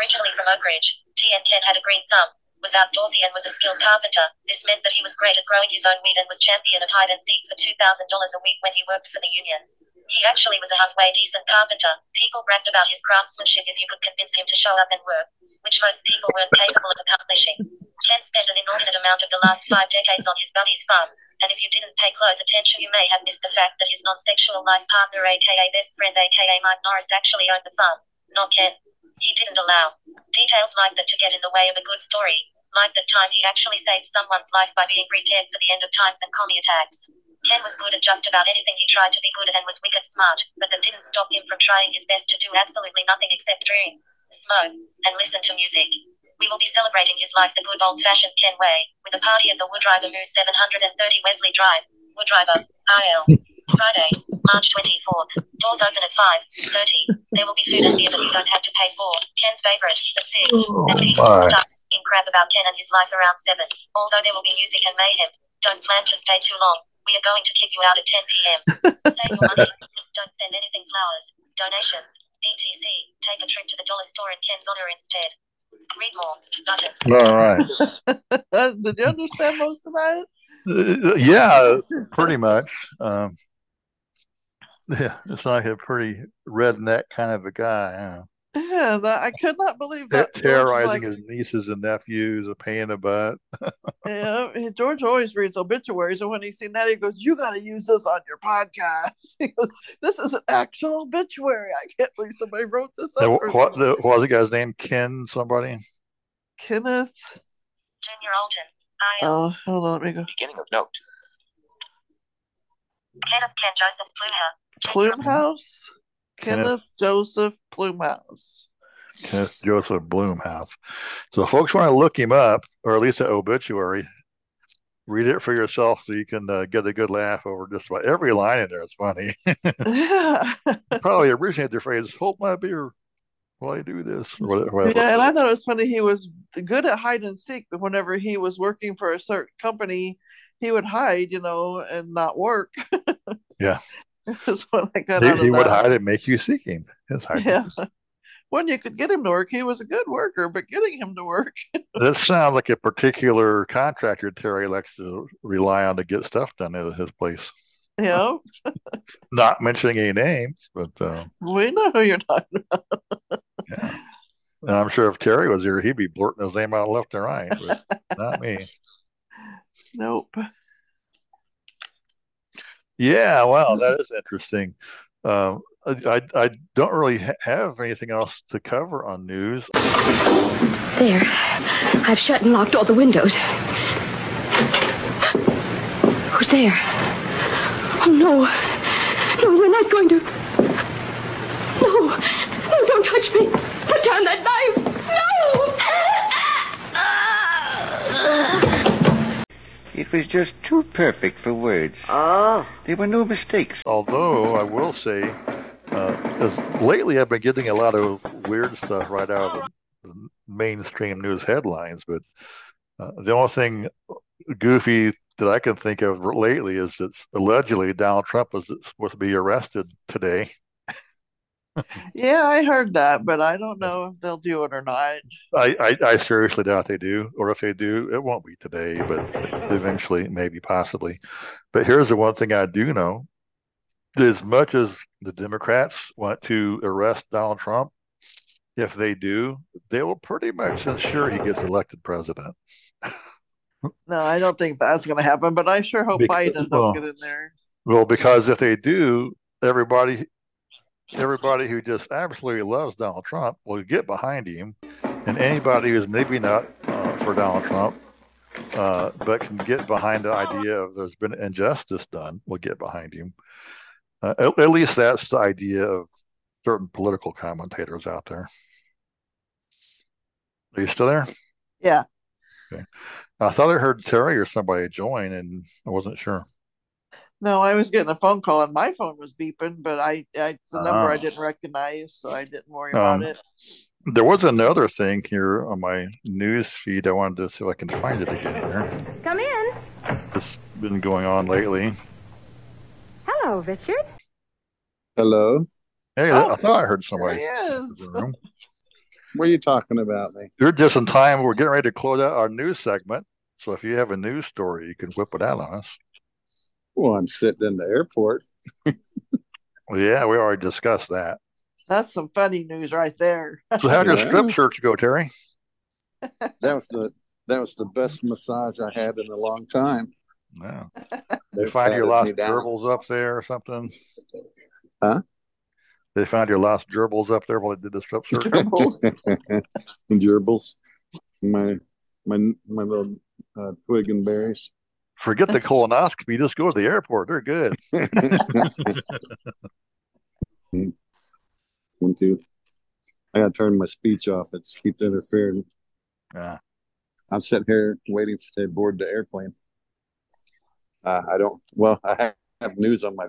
Originally from Oak Ridge, T and Ken had a green thumb, was outdoorsy and was a skilled carpenter. This meant that he was great at growing his own weed and was champion of hide and seek for $2,000 a week when he worked for the union. He actually was a halfway decent carpenter. People bragged about his craftsmanship if you could convince him to show up and work, which most people weren't capable of accomplishing. Ken spent an inordinate amount of the last five decades on his buddy's farm, and if you didn't pay close attention, you may have missed the fact that his non sexual life partner, aka best friend, aka Mike Norris, actually owned the farm, not Ken. He didn't allow details like that to get in the way of a good story, like the time he actually saved someone's life by being prepared for the end of times and commie attacks. Ken was good at just about anything he tried to be good at and was wicked smart, but that didn't stop him from trying his best to do absolutely nothing except dream, smoke, and listen to music. We will be celebrating his life the good old fashioned Ken way, with a party at the Woodriver Moose 730 Wesley Drive, Woodriver, IL. Friday, March 24th. Doors open at 5.30. There will be food and beer that you don't have to pay for. Ken's favorite, at 6. and people will start talking crap about Ken and his life around 7. Although there will be music and mayhem. Don't plan to stay too long. We are going to kick you out at 10 p.m. Save your money. Don't send anything flowers, donations, etc. Take a trip to the dollar store in Ken's honor instead. Read more. Button. All right. Did you understand most of that? Uh, yeah, pretty much. Um, yeah, it's like a pretty redneck kind of a guy. Yeah, that, I could not believe that. Te- terrorizing like, his nieces and nephews, a pain in the butt. yeah, George always reads obituaries, and when he's seen that, he goes, "You got to use this on your podcast." He goes, "This is an actual obituary. I can't believe somebody wrote this up." what, what, the, what was the guy's name? Ken somebody? Kenneth. Junior Alton. Oh, hold on, let me go. Beginning of note. Kenneth Ken Joseph Plumer. Plumehouse. Kenneth, Kenneth. Joseph Plumehouse. Kenneth Joseph Bloomhouse. So, folks want to look him up, or at least the obituary, read it for yourself so you can uh, get a good laugh over just about every line in there. It's funny. Probably originated the phrase "Hold my beer while I do this," or whatever. Yeah, and I thought it was funny. He was good at hide and seek, but whenever he was working for a certain company, he would hide, you know, and not work. Yeah. That's what I got He, out of he would hide and make you seek him. Yeah. When you could get him to work, he was a good worker, but getting him to work, This sounds like a particular contractor Terry likes to rely on to get stuff done at his place. know, Not mentioning any names, but uh, we know who you're talking about. and I'm sure if Terry was here, he'd be blurting his name out left and right, but not me. Nope. Yeah, wow, that is interesting. Um, I, I don't really ha- have anything else to cover on news. There. I've shut and locked all the windows. Who's there? Oh, no. No, you're not going to. No. No, don't touch me. Put down that knife. It was just too perfect for words. Oh. There were no mistakes. Although I will say, because lately I've been getting a lot of weird stuff right out of the, the mainstream news headlines, but uh, the only thing goofy that I can think of lately is that allegedly Donald Trump was supposed to be arrested today. Yeah, I heard that, but I don't know if they'll do it or not. I, I, I seriously doubt they do, or if they do, it won't be today, but eventually, maybe, possibly. But here's the one thing I do know: as much as the Democrats want to arrest Donald Trump, if they do, they will pretty much ensure he gets elected president. No, I don't think that's going to happen, but I sure hope Because- Biden well, get in there. Well, because if they do, everybody everybody who just absolutely loves Donald Trump will get behind him, and anybody who's maybe not uh, for Donald Trump, uh, but can get behind the idea of there's been injustice done, will get behind him. Uh, at, at least that's the idea of certain political commentators out there. Are you still there? Yeah. Okay. I thought I heard Terry or somebody join, and I wasn't sure. No, I was getting a phone call and my phone was beeping, but I, I it's a number I Ah. didn't recognize, so I didn't worry about Um, it. There was another thing here on my news feed. I wanted to see if I can find it again here. Come in. It's been going on lately. Hello, Richard. Hello. Hey, Oh, I thought I heard somebody. There he is. the. What are you talking about me? You're just in time. We're getting ready to close out our news segment. So if you have a news story, you can whip it out on us. Well, I'm sitting in the airport. Well, yeah, we already discussed that. That's some funny news right there. So how'd your Yeah. strip search go, Terry? That was the that was the best massage I had in a long time. Yeah. They They find your patted lost gerbils up there or something? Huh? They found your lost gerbils up there while they did the strip search. Gerbils. My my my little uh, twig and berries. Forget the colonoscopy. Just go to the airport. They're good. One, two. I gotta turn my speech off. It's keeps interfering. Yeah. I'm sitting here waiting to board the airplane. Uh, I don't. Well, I have, have news on my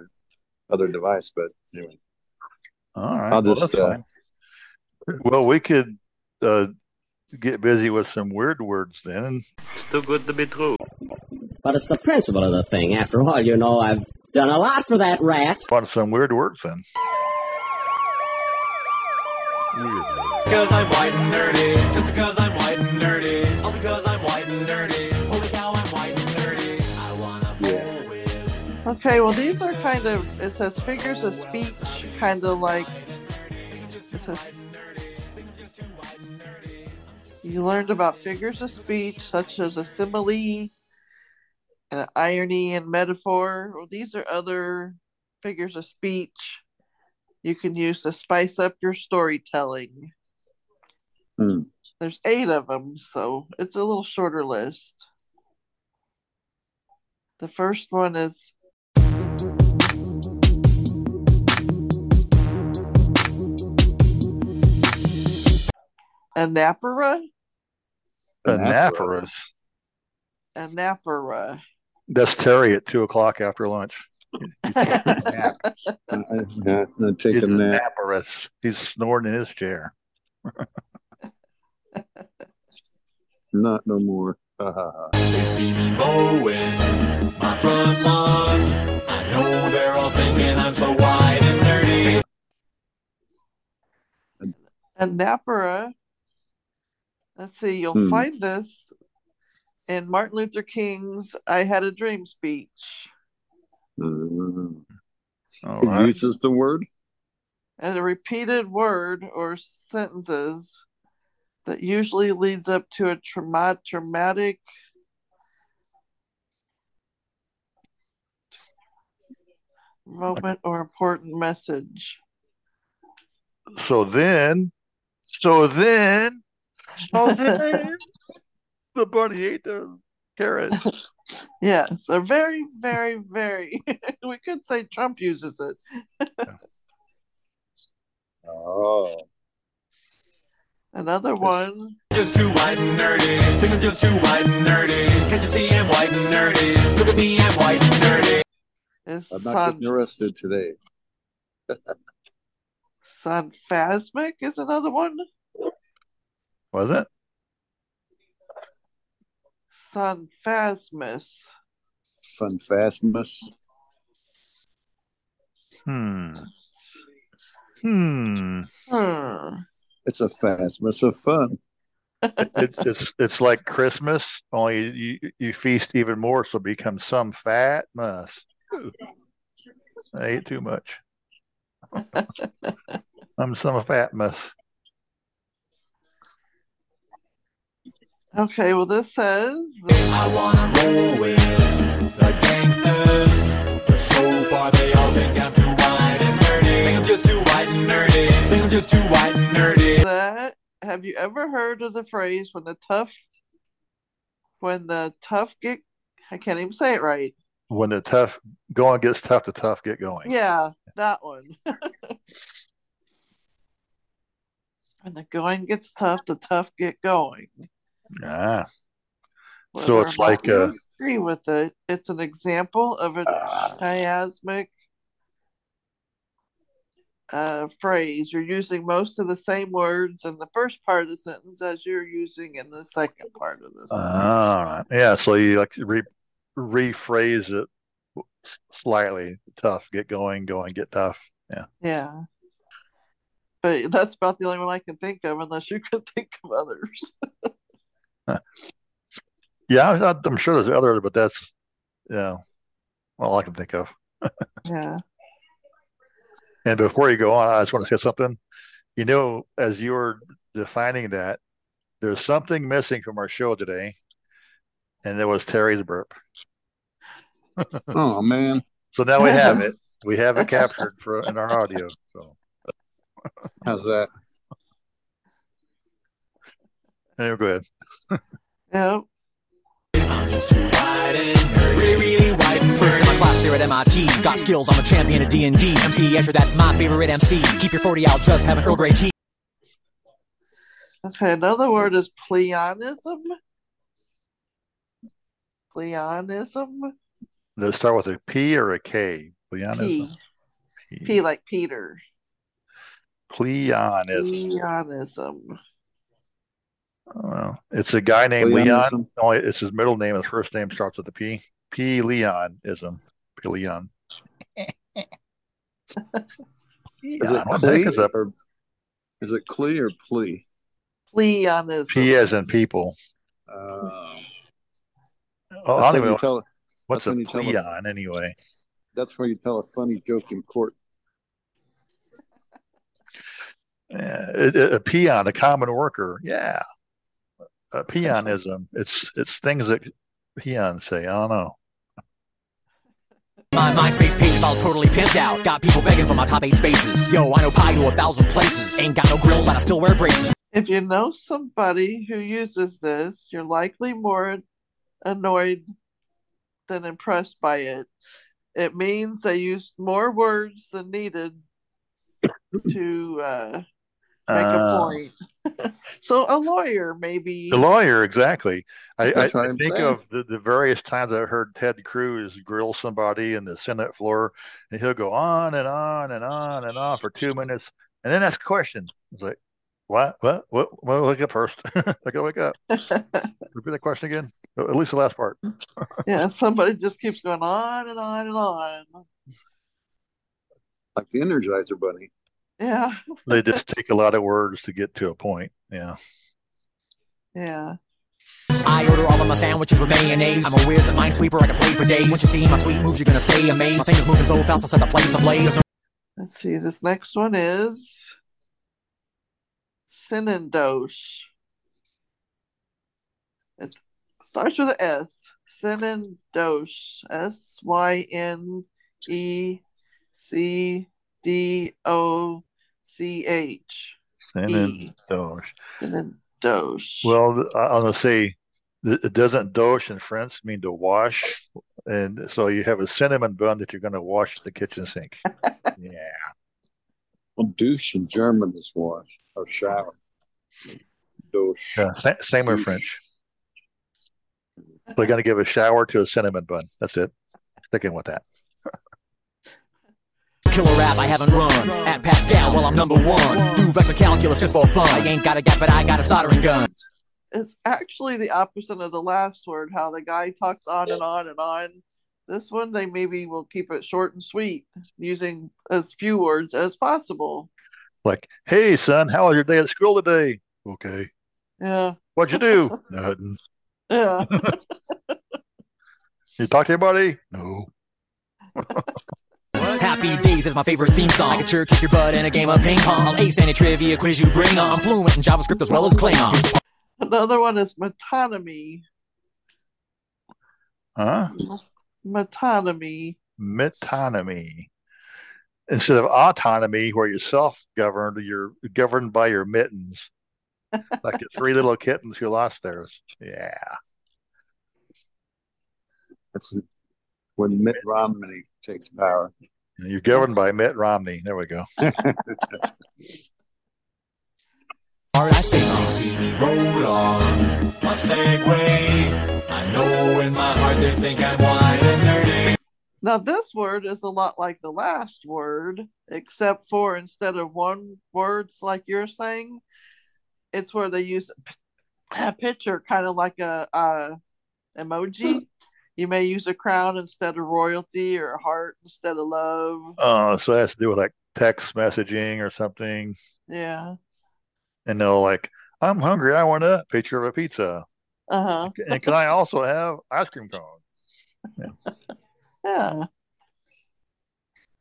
other device, but anyway, All right. I'll well, just. that's Uh, fine. Well, we could uh, get busy with some weird words then. It's Too good to be true. But it's the principle of the thing. After all, you know, I've done a lot for that rat. On some weird words then. Weird. Because I'm white and nerdy. Just because I'm white and nerdy. All because I'm white and nerdy. Oh, Holy cow, I'm white and nerdy. I wanna bowl. Okay, well, these are kind of, it says figures of speech, kind of like, it says, you learned about figures of speech such as a simile and irony and metaphor. Well, these are other figures of speech you can use to spice up your storytelling. Hmm. There's eight of them, so it's a little shorter list. The first one is Anapora? Annapolis. Anapora. That's Terry at two o'clock after lunch. I, I, I take He's a nap. Annapolis. He's snoring in his chair. Not no more. They see me mowing my front lawn. I know they're all thinking I'm so white and nerdy. Anapora. Let's see, you'll Hmm. find this in Martin Luther King's I Had a Dream speech. Mm-hmm. All it right. uses the word. And a repeated word or sentences that usually leads up to a trauma- traumatic moment or important message. So then, so then, so then, the bunny ate the carrot. Yeah, so very, very, very. we could say Trump uses it. Oh. Another one. Just too white and nerdy. Think I'm just too white and nerdy. Can't you see I'm white and nerdy? Look at me, I'm white and nerdy. Is I'm not son, getting arrested today. Sunphasmic is another one. Was it? Sunphasmus. Fun Fastmas. Hmm. Hmm. Hmm. It's a Fastmas of fun. It's it's it's like Christmas, only you you feast even more, so become some fat mess. I ate too much. I'm some fat mess. Okay, well, this says. I wanna roll with the gangsters. But so far they all think I'm too white and nerdy. Think I'm just too white and nerdy. Think I'm just too white and nerdy. That have you ever heard of the phrase when the tough when the tough get I can't even say it right. When the tough going gets tough, the tough get going. Yeah, that one. when the going gets tough, the tough get going. Ah. Whether So it's like you uh, agree with it. It's an example of a chiasmic uh, phrase. You're using most of the same words in the first part of the sentence as you're using in the second part of the sentence. ah, yeah. So you like re, rephrase it slightly. Tough, get going, going, get tough. Yeah. Yeah. But that's about the only one I can think of, unless you could think of others. Yeah, I'm, not- I'm sure there's others, but that's yeah, all I can think of. yeah. And before you go on, I just want to say something. You know, as you were defining that, there's something missing from our show today, and it was Terry's burp. Oh man, So now we have it. We have it captured for in our audio. So how's that? Anyway, go ahead. Yep. I'm just too white and. Really, really white and First in my class there at MIT. Got skills, I'm a champion of D&D. MC Escher, that's my favorite MC. Keep your 40 out, just have an Earl Grey tea. Okay, another word is pleonism. Pleonism. Does it start with a P or a K? Pleonism. P. P like Peter. Pleonism. Pleonism. Well, it's a guy named Leon. Pleonism. Only it's his middle name. His first name starts with a P. P. Leonism. P. Leon. Is Leon. it What the Clee is or is it Clee or Plea? Pleonism. P as in people. Uh, Oh, I don't even tell. what's a when you tell a- pleon anyway. That's where you tell a funny joke in court. Yeah, it, it- a peon, a common worker. Yeah, a peonism. It's it's things that peons say. I don't know. My MySpace page is all totally pimped out. Got people begging for my top eight spaces. Yo, I know pie to a thousand places. Ain't got no grills, but I still wear braces. If you know somebody who uses this, you're likely more annoyed than impressed by it. It means they used more words than needed to uh, make a Uh, point. so a lawyer maybe. The lawyer, exactly. I, I, I think saying. of the, the various times I've heard Ted Cruz grill somebody in the Senate floor, and he'll go on and on and on and on for two minutes, and then ask a question. It's like, what? What? What? Well, wake up first. I gotta wake up. Repeat the question again. At least the last part. yeah, somebody just keeps going on and on and on. Like the Energizer Bunny. Yeah, They just take a lot of words to get to a point. Yeah. yeah. I order all of my sandwiches with mayonnaise. I'm a whiz at Minesweeper, I can play for days. Once you see my sweet moves, you're gonna stay amazed. My fingers moving so fast, I'll set the place ablaze. Let's see. This next one is Synendoche. It starts with an S. Synendoche. S Y N E C D O C H. And then doge. And then th- Well, I'm gonna say it doesn't doge in French mean to wash, and so you have a cinnamon bun that you're gonna wash the kitchen sink. Yeah. Well, douche in German is wash or shower. Douche. Yeah, sa- same in French. They're gonna give a shower to a cinnamon bun. That's it. Sticking with that. Killer rap, I haven't run. At Pascal, well, I'm number one. Do vector calculus just for fun. I ain't got a gap, but I got a soldering gun. It's actually the opposite of the last word, how the guy talks on and on and on. This one, they maybe will keep it short and sweet, using as few words as possible. Like, hey son, how was your day at school today? Okay. Yeah, What'd you do? Nothing. yeah. You talk to anybody? No. Happy Days is my favorite theme song. I can sure kick your butt in a game of ping pong. I'll ace any trivia quiz you bring on. I'm fluent in JavaScript as well as Klingon. Another one is metonymy. Huh? Metonymy. Metonymy. Instead of autonomy, where you're self-governed, you're governed by your mittens, like the three little kittens who lost theirs. Yeah. That's when Mitt Romney takes power. You're governed by Mitt Romney. There we go. Or I say, you see me roll on my Segway. I know in my heart they think I'm wide and nerdy. Now, this word is a lot like the last word, except for instead of one words like you're saying, it's where they use a picture, kind of like a, a emoji. You may use a crown instead of royalty, or a heart instead of love. Oh, so it has to do with like text messaging or something. Yeah. And they'll like, I'm hungry. I want a picture of a pizza. Uh huh. And can I also have ice cream cone? Yeah. Yeah.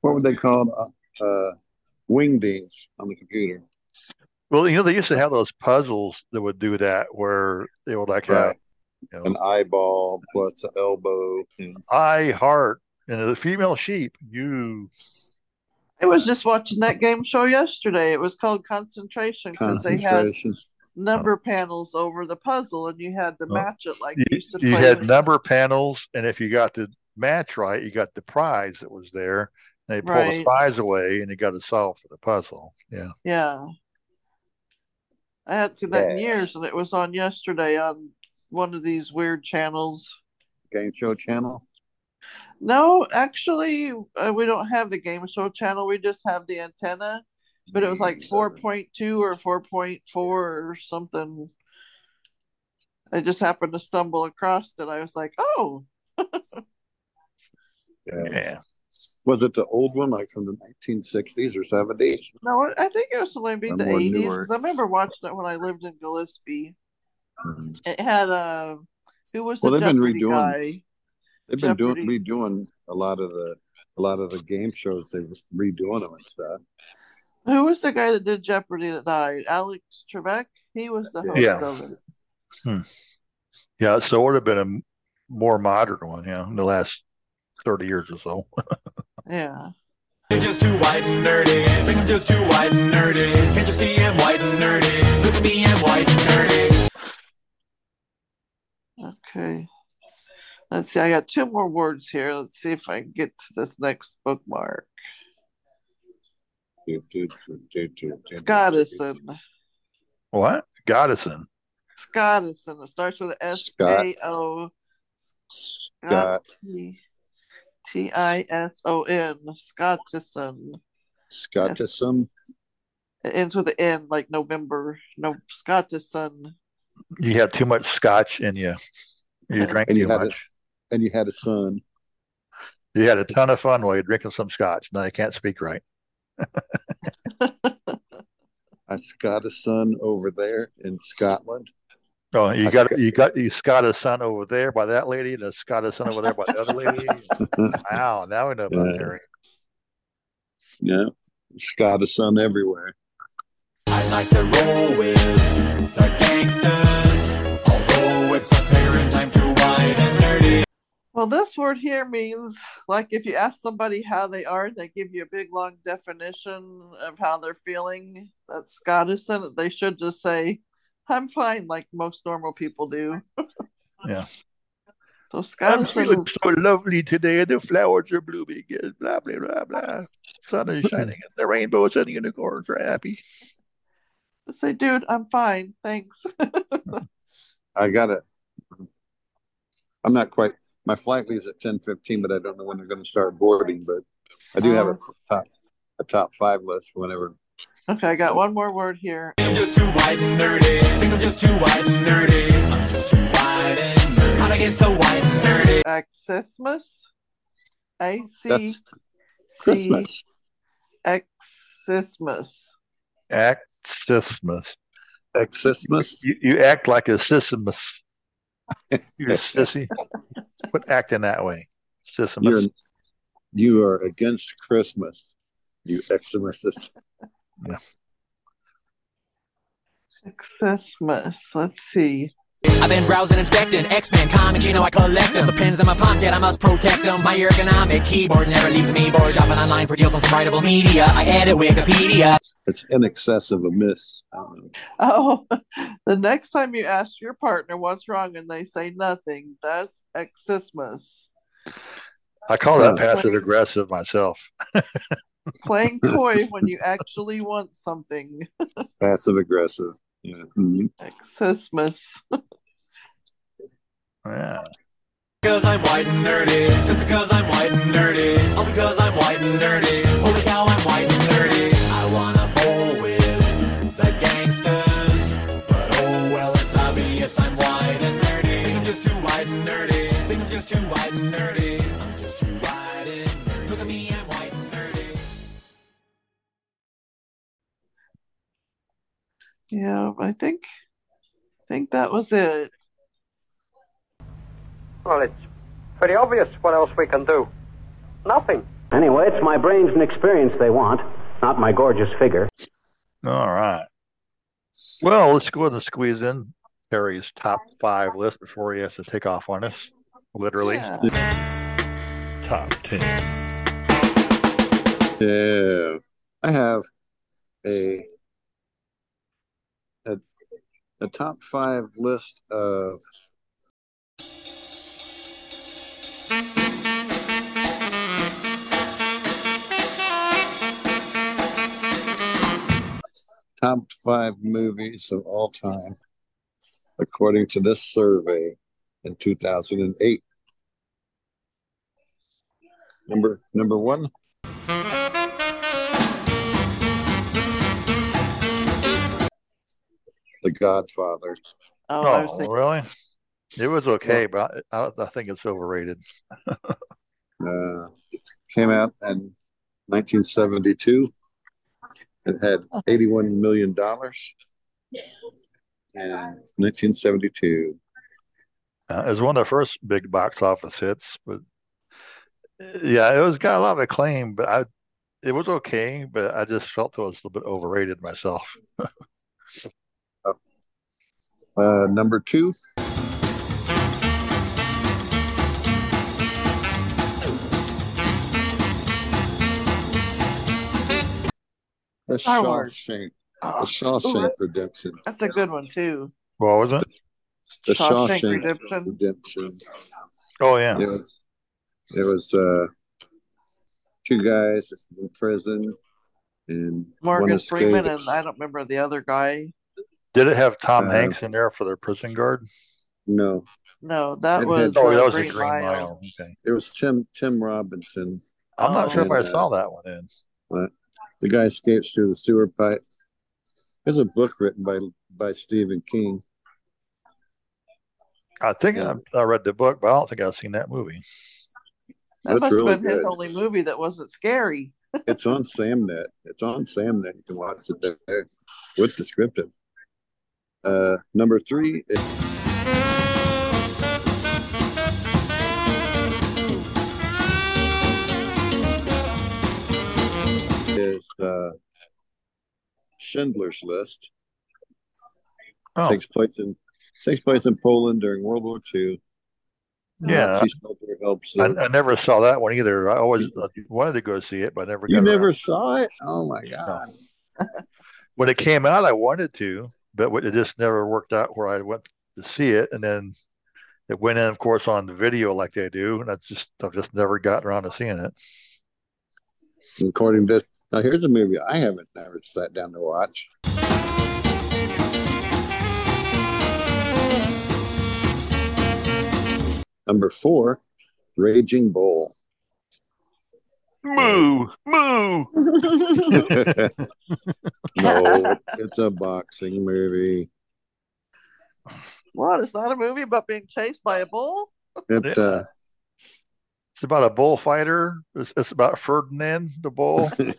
What were they called? Uh, uh, wingdings on the computer. Well, you know, they used to have those puzzles that would do that where they would like have Right. You know, An eyeball plus an elbow. And I heart and the female sheep. You I was just watching that game show yesterday. It was called Concentration because they had concentration. number panels over the puzzle, and you had to Oh. match it like you, you used to you play. had with- number panels, and if you got the match right, you got the prize that was there. And they pull the Right. prize away, and you got to solve for the puzzle. Yeah. Yeah. I hadn't seen that in years, and it was on yesterday on one of these weird channels. Game show channel. No, actually, uh, we don't have the game show channel. We just have the antenna, but it was like 4.2 or 4.4 or something. I just happened to stumble across it. I was like, oh, Yeah. Was it the old one, like from the 1960s or 70s? no, I think it was maybe Or the 80s newer. because I remember watching it when I lived in Gillespie. Mhm. It had uh, who was Well, the they've been redoing- guy? They've been doing redoing a lot of the a lot of the game shows. They're redoing them and stuff. Who was the guy that did Jeopardy that died? Alex Trebek? He was the host Yeah. of it. Hmm. Yeah. So it would have been a more modern one, yeah, in the last 30 years or so. Yeah. I'm just too white and nerdy. Think I'm just too white and nerdy. Can't you see I'm white and nerdy? Look at me, I'm white and nerdy. Okay. Let's see. I got two more words here. Let's see if I can get to this next bookmark. Scottison. What? Goddison. Scottison. It starts with S Scott. K O Scott T I S O N. Scottison. Scottism. It ends with an N, like November. No, Scottison. You had too much scotch in you. You drank And you too had a- much. and you had a son. You had a ton of fun while you're drinking some scotch. Now you can't speak right. I got a son over there in Scotland. Oh, you I got sc- you got you got a son over there by that lady, and a got a son over there by the other lady. Wow, now we know about Yeah. Terry. Yeah, got a son everywhere. I like to roll with the gangsters. Although it's apparent I'm too white and nerdy. Well, this word here means like if you ask somebody how they are, they give you a big long definition of how they're feeling. That's Scottison. They should just say, I'm fine, like most normal people do. Yeah. So I'm feeling so lovely today. The flowers are blooming. and Blah blah blah blah. Sun is shining. and The rainbows and the unicorns are happy. Say, dude, I'm fine, thanks. I got it. I'm not quite. My flight leaves at ten fifteen, but I don't know when they're going to start boarding. But I do have a uh-huh. top a top five list whenever. Okay, I got one more word here. I'm just too white and nerdy. Think I'm just too white and nerdy. I'm just too white and nerdy. How'd I get so white and nerdy? Xmas. A C That's C Christmas. Xmas. Act Sismus. Xmas. You, you act like a Sisymus. You're a sissy. Quit acting that way. You're you are against Christmas. You Xmas. Yeah. Xmas. Let's see. I've been browsing, inspecting X-Men comics, you know I collect them. The pins in my pocket, I must protect them. My ergonomic keyboard never leaves me bored. Shopping online for deals on some writable media. I edit Wikipedia. It's in excess of a miss. I don't know. Oh, the next time you ask your partner what's wrong and they say nothing, that's Xmas. I call that Yeah. passive aggressive myself. Playing coy when you actually want something. Passive aggressive. Yeah. Mm-hmm. Xmas. Yeah. Because I'm white and nerdy. Just because I'm white and nerdy. All because I'm white and nerdy. Oh, Holy cow, I'm white and nerdy. I wanna obvious I'm white and nerdy. Think I'm just too white and nerdy. Think I'm just too white and nerdy. I'm just too white and nerdy. Look at me, I'm white and nerdy. Yeah, I think I think that was it. Well, it's pretty obvious what else we can do. Nothing. Anyway, it's my brains and experience they want, not my gorgeous figure. All right. Well, let's go ahead and squeeze in Harry's top five list before he has to take off on us. Literally. Top ten. Yeah. I have a a a top five list of top five movies of all time, according to this survey in 2008. Number number one, The Godfather. Oh, Oh, thinking, really? It was okay, but I, I think it's overrated. Uh, came out in 1972. It had 81 million dollars. And 1972. Uh, it was one of the first big box office hits, but yeah, it was got a lot of acclaim, but I it was okay, but I just felt it was a little bit overrated myself. Uh, number two, The Star Wars. Shawshank. Oh, The Shawshank that- Redemption. that's a good one too. What was it? The Shawshank Shawshank, Redemption. Redemption. Oh yeah. It was. It was uh, two guys in prison, and one Morgan Freeman and I don't remember the other guy. Did it have Tom Uh, Hanks in there for their prison guard? No, No, that It was had- Oh, uh, that was the Green, Green Mile. Mile. Okay. it was Tim Tim Robinson. I'm not sure if I uh, saw that one in. But the guy escapes through the sewer pipe. There's a book written by by Stephen King. I think Yeah. I, I read the book, but I don't think I've seen that movie. That That's must really have been his only movie that wasn't scary. It's on Samnet. It's on Samnet. You can watch it there with descriptive. Uh, number three is is uh, Schindler's List. Oh, Takes place in takes place in Poland during World War II. yeah. Nazi soldier helps. I, uh, I never saw that one either. I always wanted to go see it, but I never you got never around. saw it? Oh my god! When it came out, I wanted to, but it just never worked out where I went to see it, and then it went in, of course, on the video like they do, and I just I've just never gotten around to seeing it. According to this, now here's a movie I haven't never sat down to watch. Number four, Raging Bull. Moo, moo. no, it's, it's a boxing movie. What? It's not a movie about being chased by a bull? It Yeah. uh, It's about a bullfighter. It's, it's about Ferdinand the bull.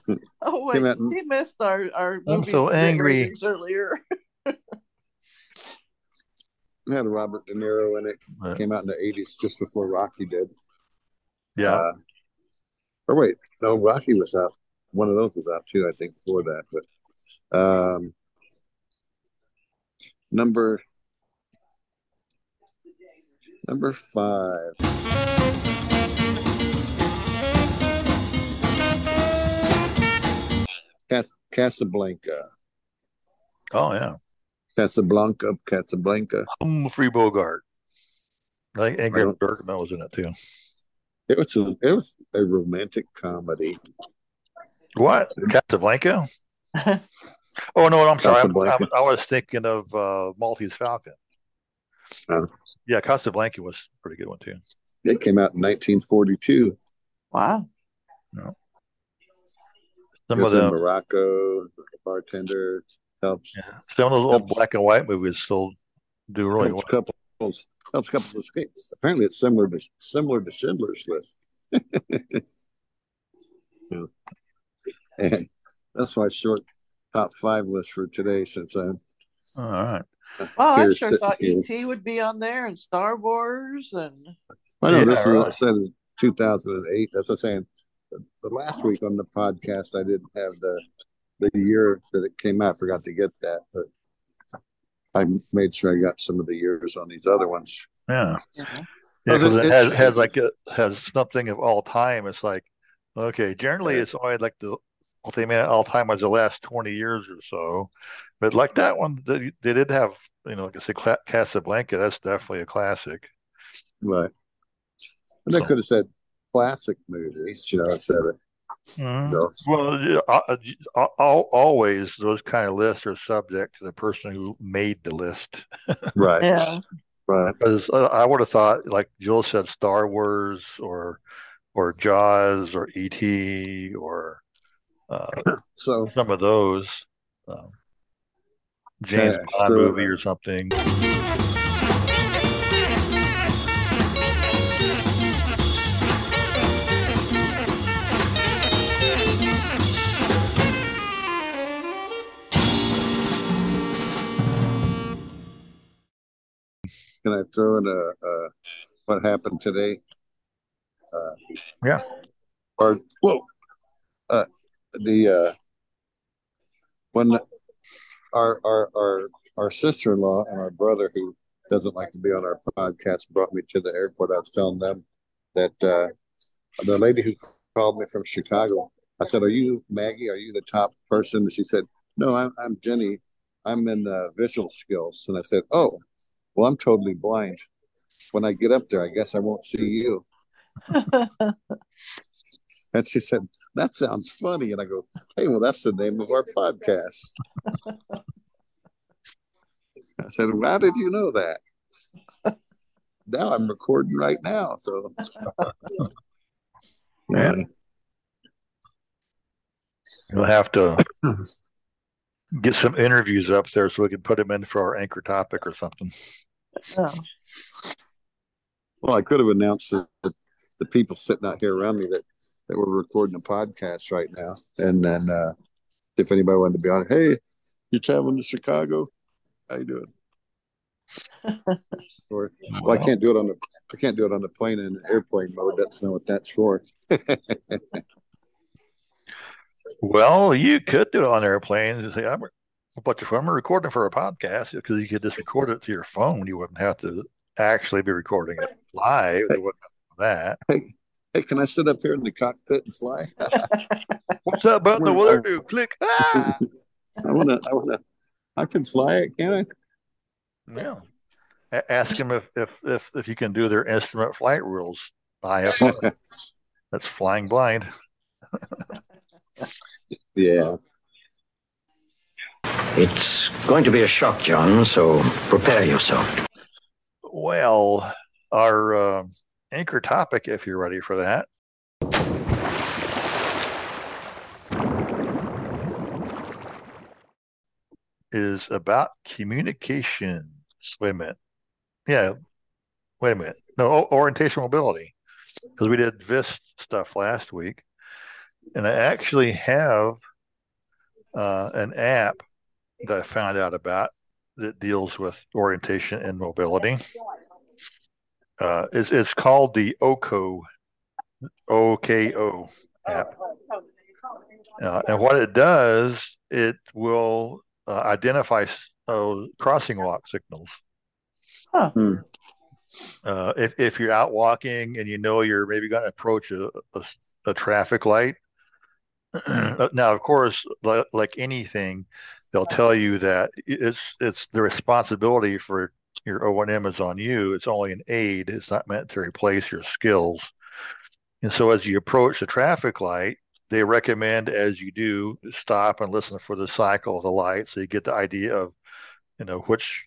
Oh wait, Came out in- he missed our our I'm movie so angry. ratings earlier. had Robert De Niro in it. But, Came out in the eighties, just before Rocky did. yeah, Uh, or wait, no, Rocky was out. One of those was out too, I think, for that. But um, number number five. Cas- Casablanca. Oh yeah, Casablanca, Casablanca. Humphrey Bogart. I think I Ingrid don't- Bergman was in it too. It was a, it was a romantic comedy. What Casablanca? oh no, I'm sorry. I'm, I'm, I was thinking of uh, Maltese Falcon. Oh. Yeah, Casablanca was a pretty good one too. It came out in 1942. Wow. No. Some Some of in them, Morocco, the bartender helps some of those old black and white movies still do really well. helps couples helps couples escape. Apparently, it's similar to similar to Schindler's List. Yeah. And that's my short top five list for today. Since I'm All right. Well, I sure thought here. ET would be on there and Star Wars and I know Yeah, this really. is said is 2008. That's what I'm saying. The, the last week on the podcast, I didn't have the the year that it came out. I forgot to get that, but I made sure I got some of the years on these other ones. Yeah. you know. Yeah, it- it has, has like a, has something of all time. It's like, okay, generally Right. it's only like the ultimate all time was the last 20 years or so. But like that one, they, they did have, you know, like I said, Cla- Casablanca, that's definitely a classic. Right. And they So- could have said classic movies, you know, instead of Mhm. No. Well, yeah, uh, uh, al- al- always those kind of lists are subject to the person who made the list. right, Yeah. right. Because uh, I would have thought, like Jill said, Star Wars or or Jaws or E.T. or uh, So some of those um, James Bond movie or something. Can I throw in a, a what happened today? Uh, Yeah. Or whoa, uh, the uh, when our our our our sister in law and our brother who doesn't like to be on our podcast brought me to the airport. I was telling them that uh, the lady who called me from Chicago. I said, "Are you Maggie? Are you the top person?" And she said, "No, I'm I'm Jenny. I'm in the visual skills." And I said, "Oh, well, I'm totally blind. When I get up there, I guess I won't see you." And she said, That sounds funny. And I go, Hey, well, that's the name of our podcast. I said, well, How did you know that? now I'm recording right now. So, man, You'll have to get some interviews up there so we can put them in for our anchor topic or something. Oh. Well, I could have announced to the, the people sitting out here around me that, that we're recording a podcast right now. And then uh, if anybody wanted to be on, hey, you're traveling to Chicago? How you doing? or well, I can't do it on the I can't do it on the plane in airplane mode. That's not what that's for. Well, you could do it on airplanes and say, I'm, but if I'm recording for a podcast, because you could just record it to your phone, you wouldn't have to actually be recording it live. Wouldn't that. Hey, hey, can I sit up here in the cockpit and fly? What's that button the weather do? Click. Ah! I wanna I wanna I can fly it, can I? Yeah. A- ask them if, if if if you can do their instrument flight rules. IFR. That's flying blind. Yeah. It's going to be a shock, John, so prepare yourself. Well, our uh, anchor topic, if you're ready for that, is about communications. Wait a minute. Yeah. Wait a minute. No, orientation mobility. Because we did VIS stuff last week. And I actually have uh, an app that I found out about that deals with orientation and mobility. Uh, it's, it's called the OCO, OKO app. Uh, and what it does, it will uh, identify uh, crossing walk signals. Huh. Uh, if if you're out walking and you know you're maybe going to approach a, a, a traffic light, Uh, now of course, like anything, they'll tell you that it's it's the responsibility for your O and M is on you. It's only an aid. It's not meant to replace your skills. And so as you approach the traffic light, they recommend as you do stop and listen for the cycle of the light, so you get the idea of you know which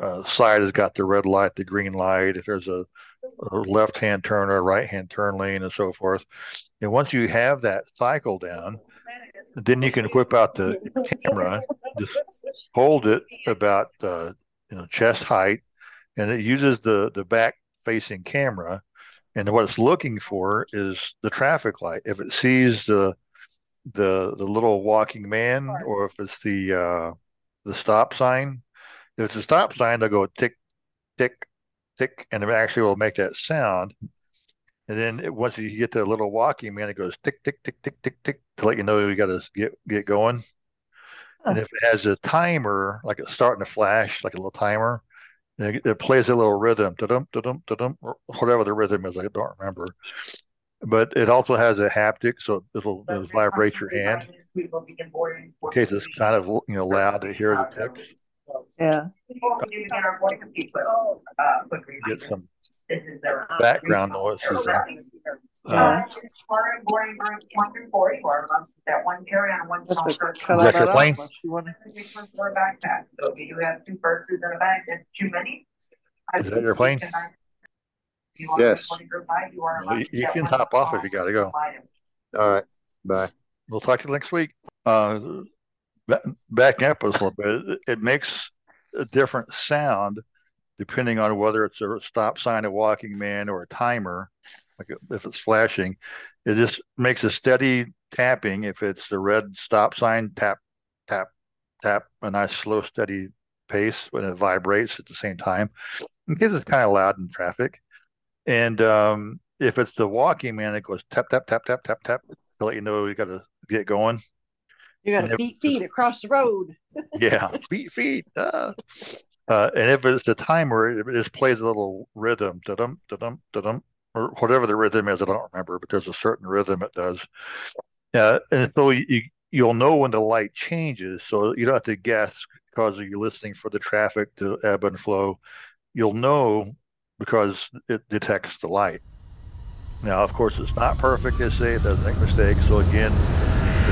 uh, side has got the red light, the green light, if there's a, a left hand turn or right hand turn lane, and so forth. And once you have that cycle down, then you can whip out the camera, just hold it about uh, you know chest height, and it uses the the back facing camera. And what it's looking for is the traffic light. If it sees the the the little walking man, or if it's the uh, the stop sign, if it's a stop sign, they'll go tick, tick, tick, and it actually will make that sound. And then it, once you get to a little walking man, it goes tick, tick, tick, tick, tick, tick to let you know you got to get get going. And if it has a timer, like it's starting to flash, like a little timer, it, it plays a little rhythm, da-dum, da-dum, da-dum, or whatever the rhythm is, I don't remember. But it also has a haptic, so it'll, it'll vibrate your hand in case it's kind of you know loud to hear the ticks. Yeah. Get some background noises. Uh, Uh, cut all that your that plane? out. unless you wanna- So if you have two purses in a bag, that's too many. is that your plane? Yes. You, you can hop off if you got to go. All right. Bye. We'll talk to you next week. Uh, ba- backing up a little bit, it, makes a different sound depending on whether it's a stop sign, a walking man, or a timer. Like if it's flashing, it just makes a steady tapping. If it's the red stop sign, tap, tap, tap, a nice slow, steady pace when it vibrates at the same time. In case it's kind of loud in traffic. And um, if it's the walking man, it goes tap, tap, tap, tap, tap, tap to let you know you got to get going. You got to beat feet across the road. yeah, beat feet. Uh, uh, and if it's a timer, it just plays a little rhythm, da-dum, da-dum, da-dum, or whatever the rhythm is. I don't remember, but there's a certain rhythm it does. Uh, and so you, you'll know when the light changes. So you don't have to guess because you're listening for the traffic to ebb and flow. You'll know because it detects the light. Now, of course, it's not perfect, they say, it doesn't make mistakes. So again,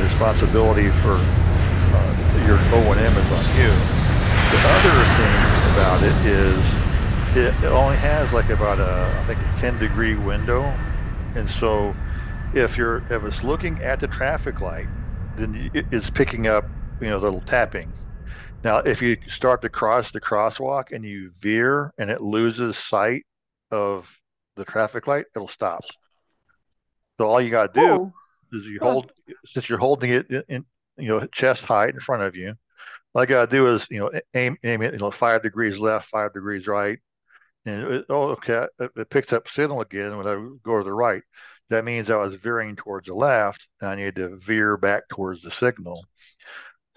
the responsibility for uh, your O&M is on you. The other thing about it is it, it only has like about a, I think, a 10 degree window. And so if you're, if it's looking at the traffic light, then it's picking up, you know, little tapping. Now, if you start to cross the crosswalk and you veer and it loses sight of the traffic light, it'll stop. So all you got to do Oh, is you hold since you're holding it in, in you know chest height in front of you. All I gotta do is you know aim aim it you know five degrees left, five degrees right, and it, oh okay it, it picks up signal again when I go to the right. That means I was veering towards the left, and I need to veer back towards the signal.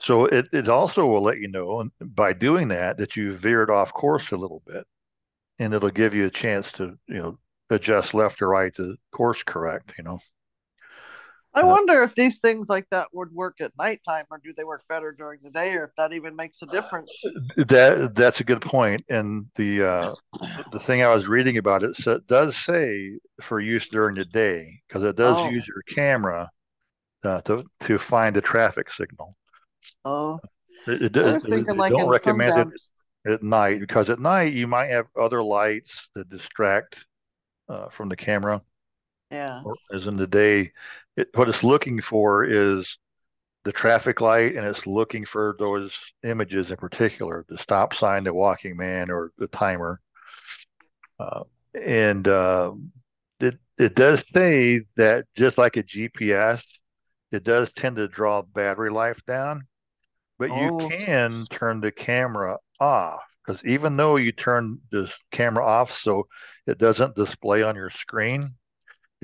So it, it also will let you know by doing that that you veered off course a little bit, and it'll give you a chance to you know adjust left or right to course correct. You know. I wonder if these things like that would work at nighttime or do they work better during the day or if that even makes a difference. That that's a good point. and the uh, the thing I was reading about it sa does say for use during the day because it does Oh. use your camera uh, to to find a traffic signal. Oh, It, it, I does- was it- thinking it like don't recommend sundown. it at night because at night you might have other lights that distract uh, from the camera. Yeah. As in the day, it, what it's looking for is the traffic light, and it's looking for those images in particular, the stop sign, the walking man, or the timer. Uh, and uh, it it does say that just like a GPS, it does tend to draw battery life down, but you Oh. can turn the camera off because even though you turn this camera off so it doesn't display on your screen,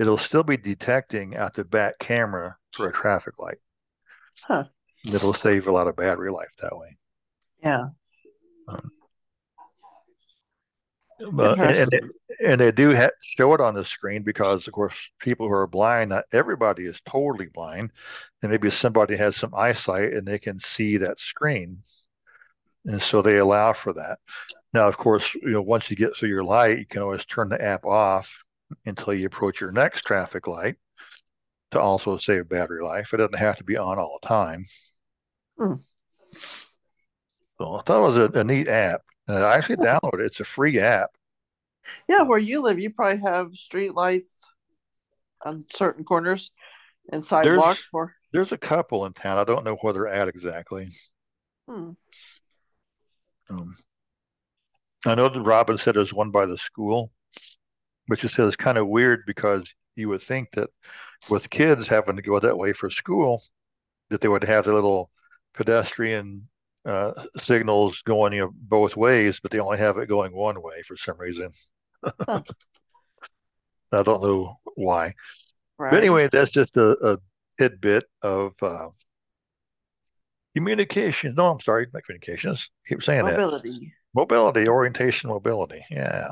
it'll still be detecting at the back camera for a traffic light. Huh. It'll save a lot of battery life that way. Yeah. Um, but, and, and, they, and they do ha- show it on the screen because, of course, people who are blind, not everybody is totally blind, and maybe somebody has some eyesight and they can see that screen, and so they allow for that. Now, of course, you know, once you get through your light, you can always turn the app off until you approach your next traffic light to also save battery life. It doesn't have to be on all the time. Hmm. So I thought it was a, a neat app. Uh, I actually downloaded it. It's a free app. Yeah, where you live, you probably have street lights on certain corners and sidewalks There's, for. there's a couple in town. I don't know where they're at exactly. Hmm. Um, I know that Robin said there's one by the school, which is says it's kind of weird because you would think that with kids having to go that way for school, that they would have the little pedestrian uh, signals going you know both ways, but they only have it going one way for some reason. I don't know why. Right. But anyway, that's just a, a tidbit of uh, communication. No, I'm sorry, not communications. keep saying that. Mobility. Mobility, orientation, mobility. Yeah.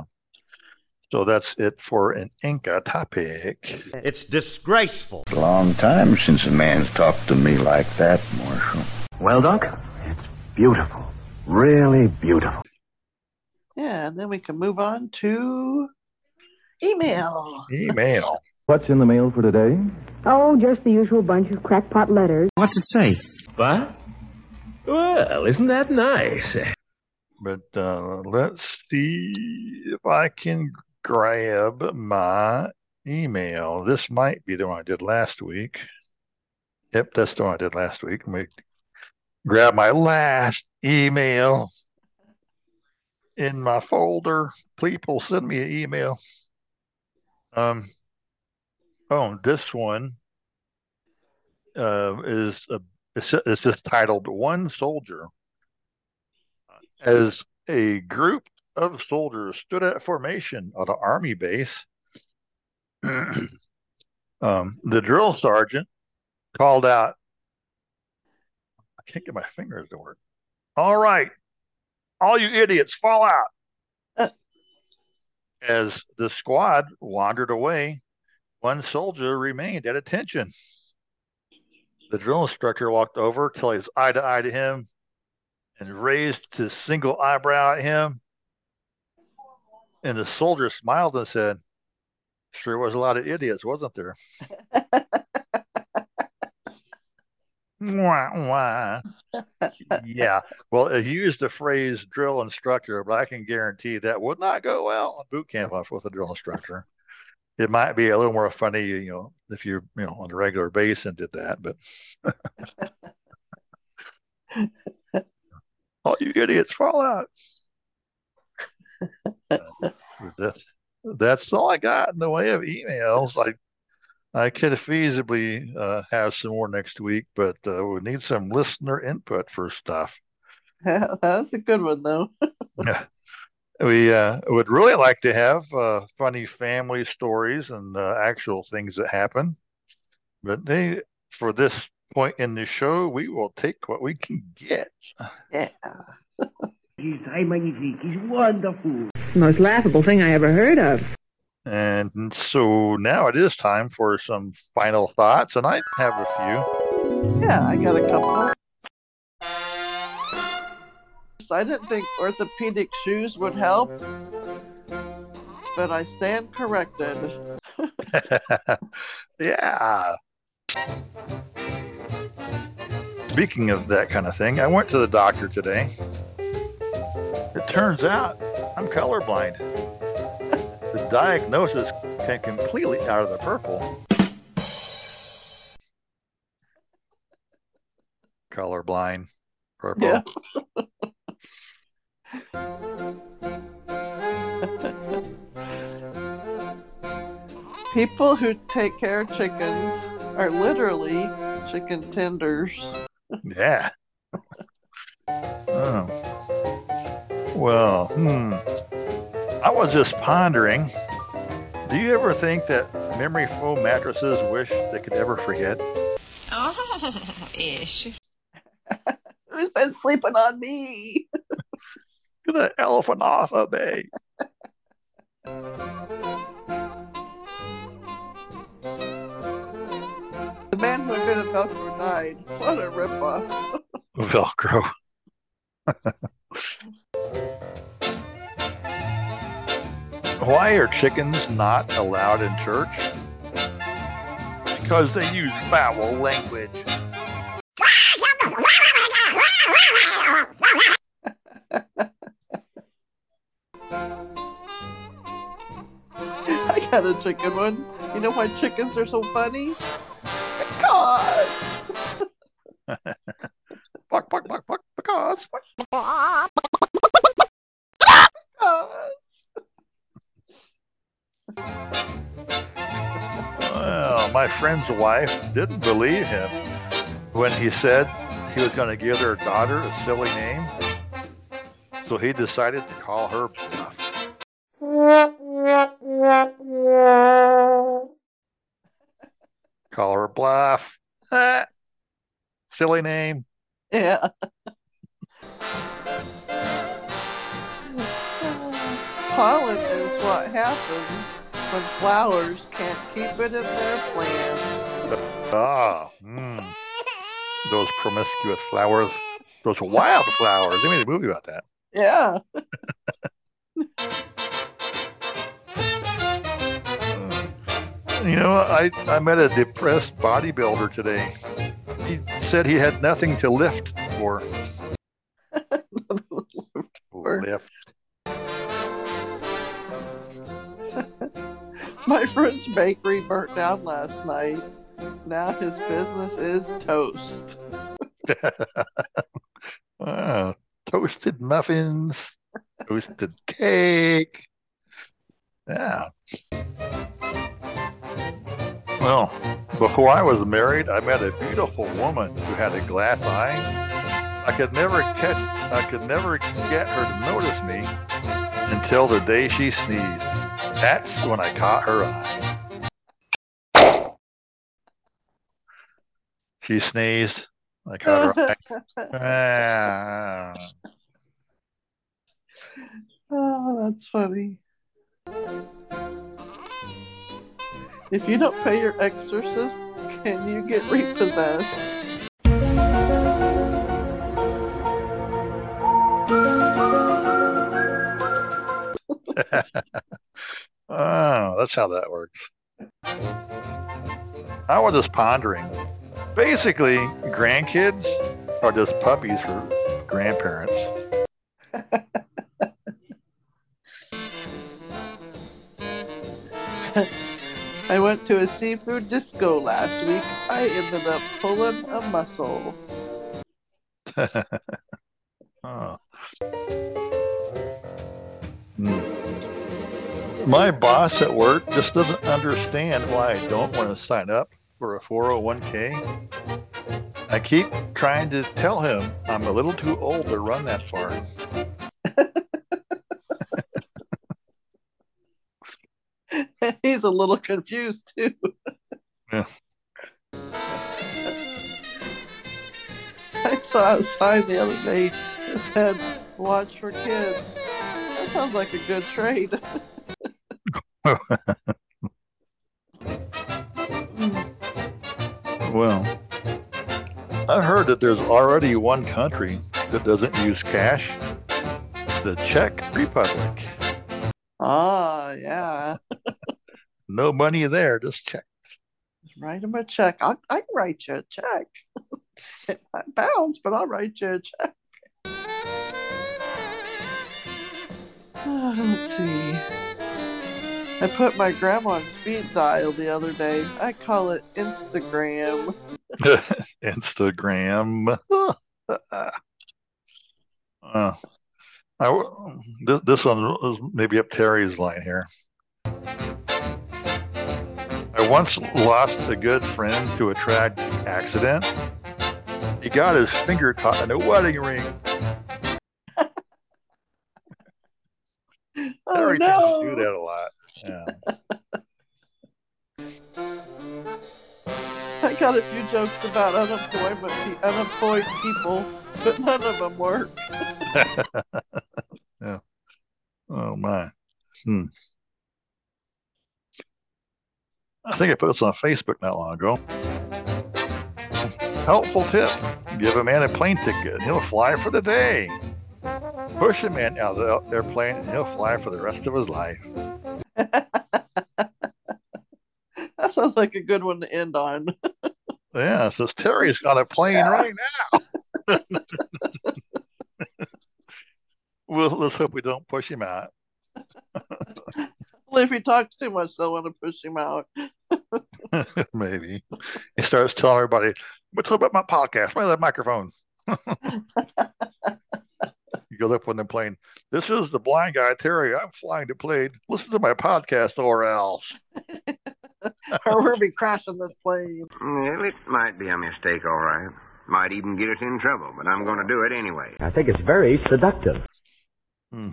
So that's it for an anchor topic. It's disgraceful. A long time since a man's talked to me like that, Marshal. Well, Doc, it's beautiful. Really beautiful. Yeah, and then we can move on to email. Email. What's in the mail for today? Oh, just the usual bunch of crackpot letters. What's it say? What? Well, isn't that nice? But uh, let's see if I can grab my email. This might be the one I did last week. Yep, that's the one I did last week. Let me grab my last email in my folder. People send me an email. Um, oh, this one uh, is a, it's, it's just titled "One Soldier." As a group of soldiers stood at formation on an army base, um, the drill sergeant called out, I can't get my fingers to work. All right, all you idiots, fall out. As the squad wandered away, one soldier remained at attention. The drill instructor walked over till he was eye to eye to him and raised his single eyebrow at him. And the soldier smiled and said, Sure was a lot of idiots, wasn't there? wah, wah. yeah. Well, he used the phrase drill instructor, but I can guarantee that would not go well on boot camp with a drill instructor. It might be a little more funny, you know, if you're, you know, on a regular base and did that, but all you idiots fall out. That's, that's all I got in the way of emails. I I could feasibly uh, have some more next week, but uh, we need some listener input for stuff. Yeah, That's a good one, though. Yeah. We uh, would really like to have uh, funny family stories and uh, actual things that happen, but they for this point in the show, we will take what we can get. Yeah. He's très magnifique. He's wonderful. Most laughable thing I ever heard of. And so now it is time for some final thoughts, and I have a few. Yeah, I got a couple. I didn't think orthopedic shoes would help, but I stand corrected. yeah. Speaking of that kind of thing, I went to the doctor today. It turns out I'm colorblind. The diagnosis came completely out of the purple. Colorblind, purple. Yeah. People who take care of chickens are literally chicken tenders. Yeah. oh. Well, hmm. I was just pondering. Do you ever think that memory foam mattresses wish they could ever forget? Oh, ish. Who's been sleeping on me? Get that elephant off of me. The man who invented Velcro died. What a ripoff. Velcro. Why are chickens not allowed in church? Because they use foul language. I got a chicken one. You know why chickens are so funny? Because. Buck, buck, buck, buck, because. Well, my friend's wife didn't believe him when he said he was going to give their daughter a silly name. So he decided to call her Bluff. Call her Bluff. Silly name. Yeah. Pollen is what happens when flowers can't keep it in their plants. Ah, mm. those promiscuous flowers, those wildflowers. They made a movie about that. Yeah. You know, I, I met a depressed bodybuilder today. He said he had nothing to lift for. lift. My friend's bakery burnt down last night. Now his business is toast. Ah, toasted muffins, toasted cake. Yeah. Well, before I was married, I met a beautiful woman who had a glass eye. I could never catch, I could never get her to notice me until the day she sneezed. That's when I caught her eye. She sneezed. I caught her eye. Ah. Oh, that's funny. If you don't pay your exorcist, can you get repossessed? oh, that's how that works. I was just pondering. Basically, grandkids are just puppies for grandparents. I went to a seafood disco last week. I ended up pulling a muscle. oh. Hmm. My boss at work just doesn't understand why I don't want to sign up for a 401k. I keep trying to tell him I'm a little too old to run that far. He's a little confused too. Yeah. I saw a sign the other day that said, Watch for kids. That sounds like a good trade. well, I heard that there's already one country that doesn't use cash the Czech Republic. Ah, yeah. No money there, just check. Write him a check. I, I can write you a check. Five bounce, but I'll write you a check. Let's see. I put my grandma on speed dial the other day. I call it Instagram. Instagram. uh, I, this, this one is maybe up Terry's line here. I once lost a good friend to a tragic accident. He got his finger caught in a wedding ring. Oh, Terry no. tends to do that a lot. Yeah. I got a few jokes about unemployment, pe- unemployed people, but none of them work. Yeah. Oh my. Hmm. I think I put this on Facebook not long ago. Helpful tip. Give a man a plane ticket and he'll fly for the day. Push a man out of the airplane and he'll fly for the rest of his life. That sounds like a good one to end on. Yeah, says Terry's got a plane right now. well, let's hope we don't push him out. Well, if he talks too much, they'll want to push him out. Maybe. He starts telling everybody, what's up about my podcast? Where's that microphone? You go up on the plane. This is the blind guy, Terry. I'm flying the plane. Listen to my podcast or else. or we'll be crashing this plane. Well, it might be a mistake, all right. Might even get us in trouble, but I'm going to do it anyway. I think it's very seductive. Hmm.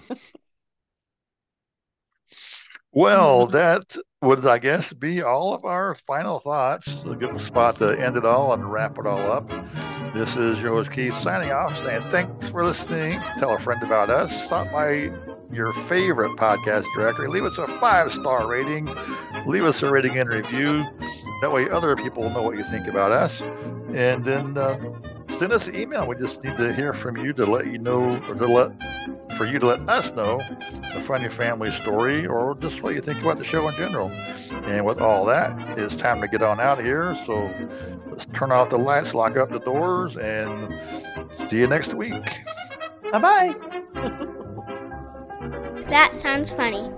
Well, that would, I guess, be all of our final thoughts. A good spot to end it all and wrap it all up. This is your Keith signing off, saying thanks for listening. Tell a friend about us. Stop by your favorite podcast directory. Leave us a five star rating. Leave us a rating and review. That way, other people will know what you think about us. And then uh, send us an email. We just need to hear from you to let you know, or to let for you to let us know a funny family story or just what you think about the show in general. And with all that, it's time to get on out of here. So let's turn off the lights, lock up the doors, and see you next week. Bye bye. That sounds funny.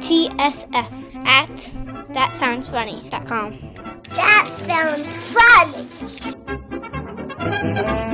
TSF at thatsoundsfunny.com. That sounds funny.